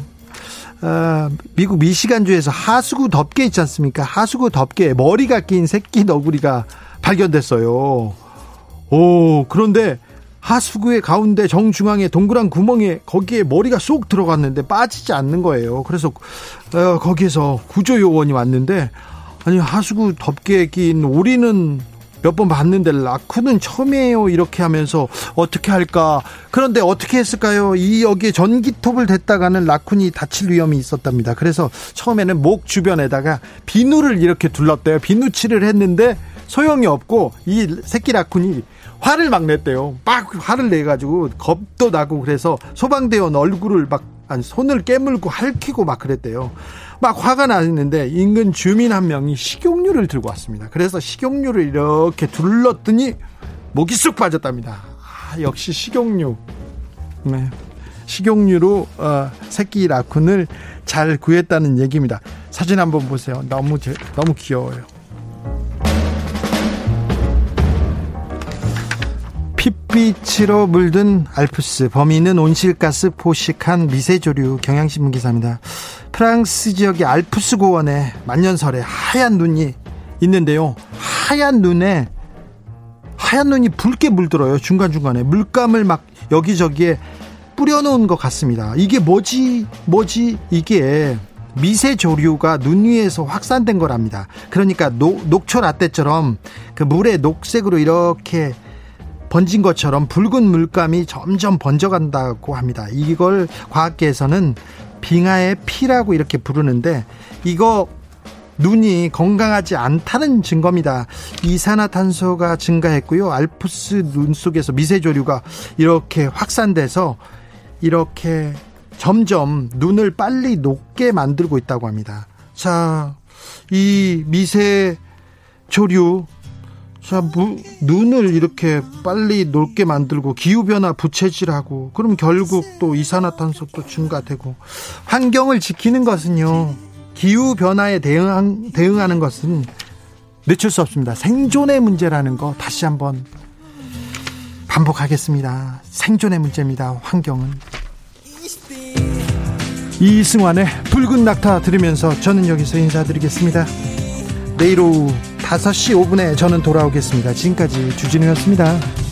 어, 미국 미시간주에서 하수구 덮개 있지 않습니까? 하수구 덮개 머리가 낀 새끼 너구리가 발견됐어요. 오 그런데 하수구의 가운데 정중앙에 동그란 구멍에 거기에 머리가 쏙 들어갔는데 빠지지 않는 거예요. 그래서 어, 거기에서 구조 요원이 왔는데 아니 하수구 덮개에 낀 오리는 몇 번 봤는데 라쿤은 처음이에요. 이렇게 하면서 어떻게 할까? 그런데 어떻게 했을까요? 이 여기에 전기톱을 댔다가는 라쿤이 다칠 위험이 있었답니다. 그래서 처음에는 목 주변에다가 비누를 이렇게 둘렀대요. 비누칠을 했는데 소용이 없고 이 새끼 라쿤이 화를 막 냈대요. 막 화를 내 가지고 겁도 나고 그래서 소방대원 얼굴을 막 손을 깨물고 핥히고 막 그랬대요. 막 화가 났는데 인근 주민 한 명이 식용유를 들고 왔습니다. 그래서 식용유를 이렇게 둘렀더니 목이 쑥 빠졌답니다. 아, 역시 식용유. 네. 식용유로 어, 새끼 라쿤을 잘 구했다는 얘기입니다. 사진 한번 보세요. 너무 너무 귀여워요. 핏빛으로 물든 알프스 범인은 온실가스 포식한 미세조류 경향신문 기사입니다. 프랑스 지역의 알프스 고원에 만년설에 하얀 눈이 있는데요. 하얀 눈에 하얀 눈이 붉게 물들어요. 중간중간에 물감을 막 여기저기에 뿌려놓은 것 같습니다. 이게 뭐지? 뭐지? 이게 미세 조류가 눈 위에서 확산된 거랍니다. 그러니까 녹, 녹초 라떼처럼 그 물에 녹색으로 이렇게 번진 것처럼 붉은 물감이 점점 번져간다고 합니다. 이걸 과학계에서는 빙하의 피라고 이렇게 부르는데 이거 눈이 건강하지 않다는 증거입니다. 이산화탄소가 증가했고요. 알프스 눈 속에서 미세조류가 이렇게 확산돼서 이렇게 점점 눈을 빨리 녹게 만들고 있다고 합니다. 자, 이 미세조류 자, 무, 눈을 이렇게 빨리 녹게 만들고 기후변화 부채질하고 그럼 결국 또 이산화탄소도 증가되고 환경을 지키는 것은요 기후변화에 대응, 대응하는 것은 늦출 수 없습니다. 생존의 문제라는 거 다시 한번 반복하겠습니다. 생존의 문제입니다. 환경은. 이승환의 붉은 낙타 들으면서 저는 여기서 인사드리겠습니다. 내일 오후 5시 5분에 저는 돌아오겠습니다. 지금까지 주진우였습니다.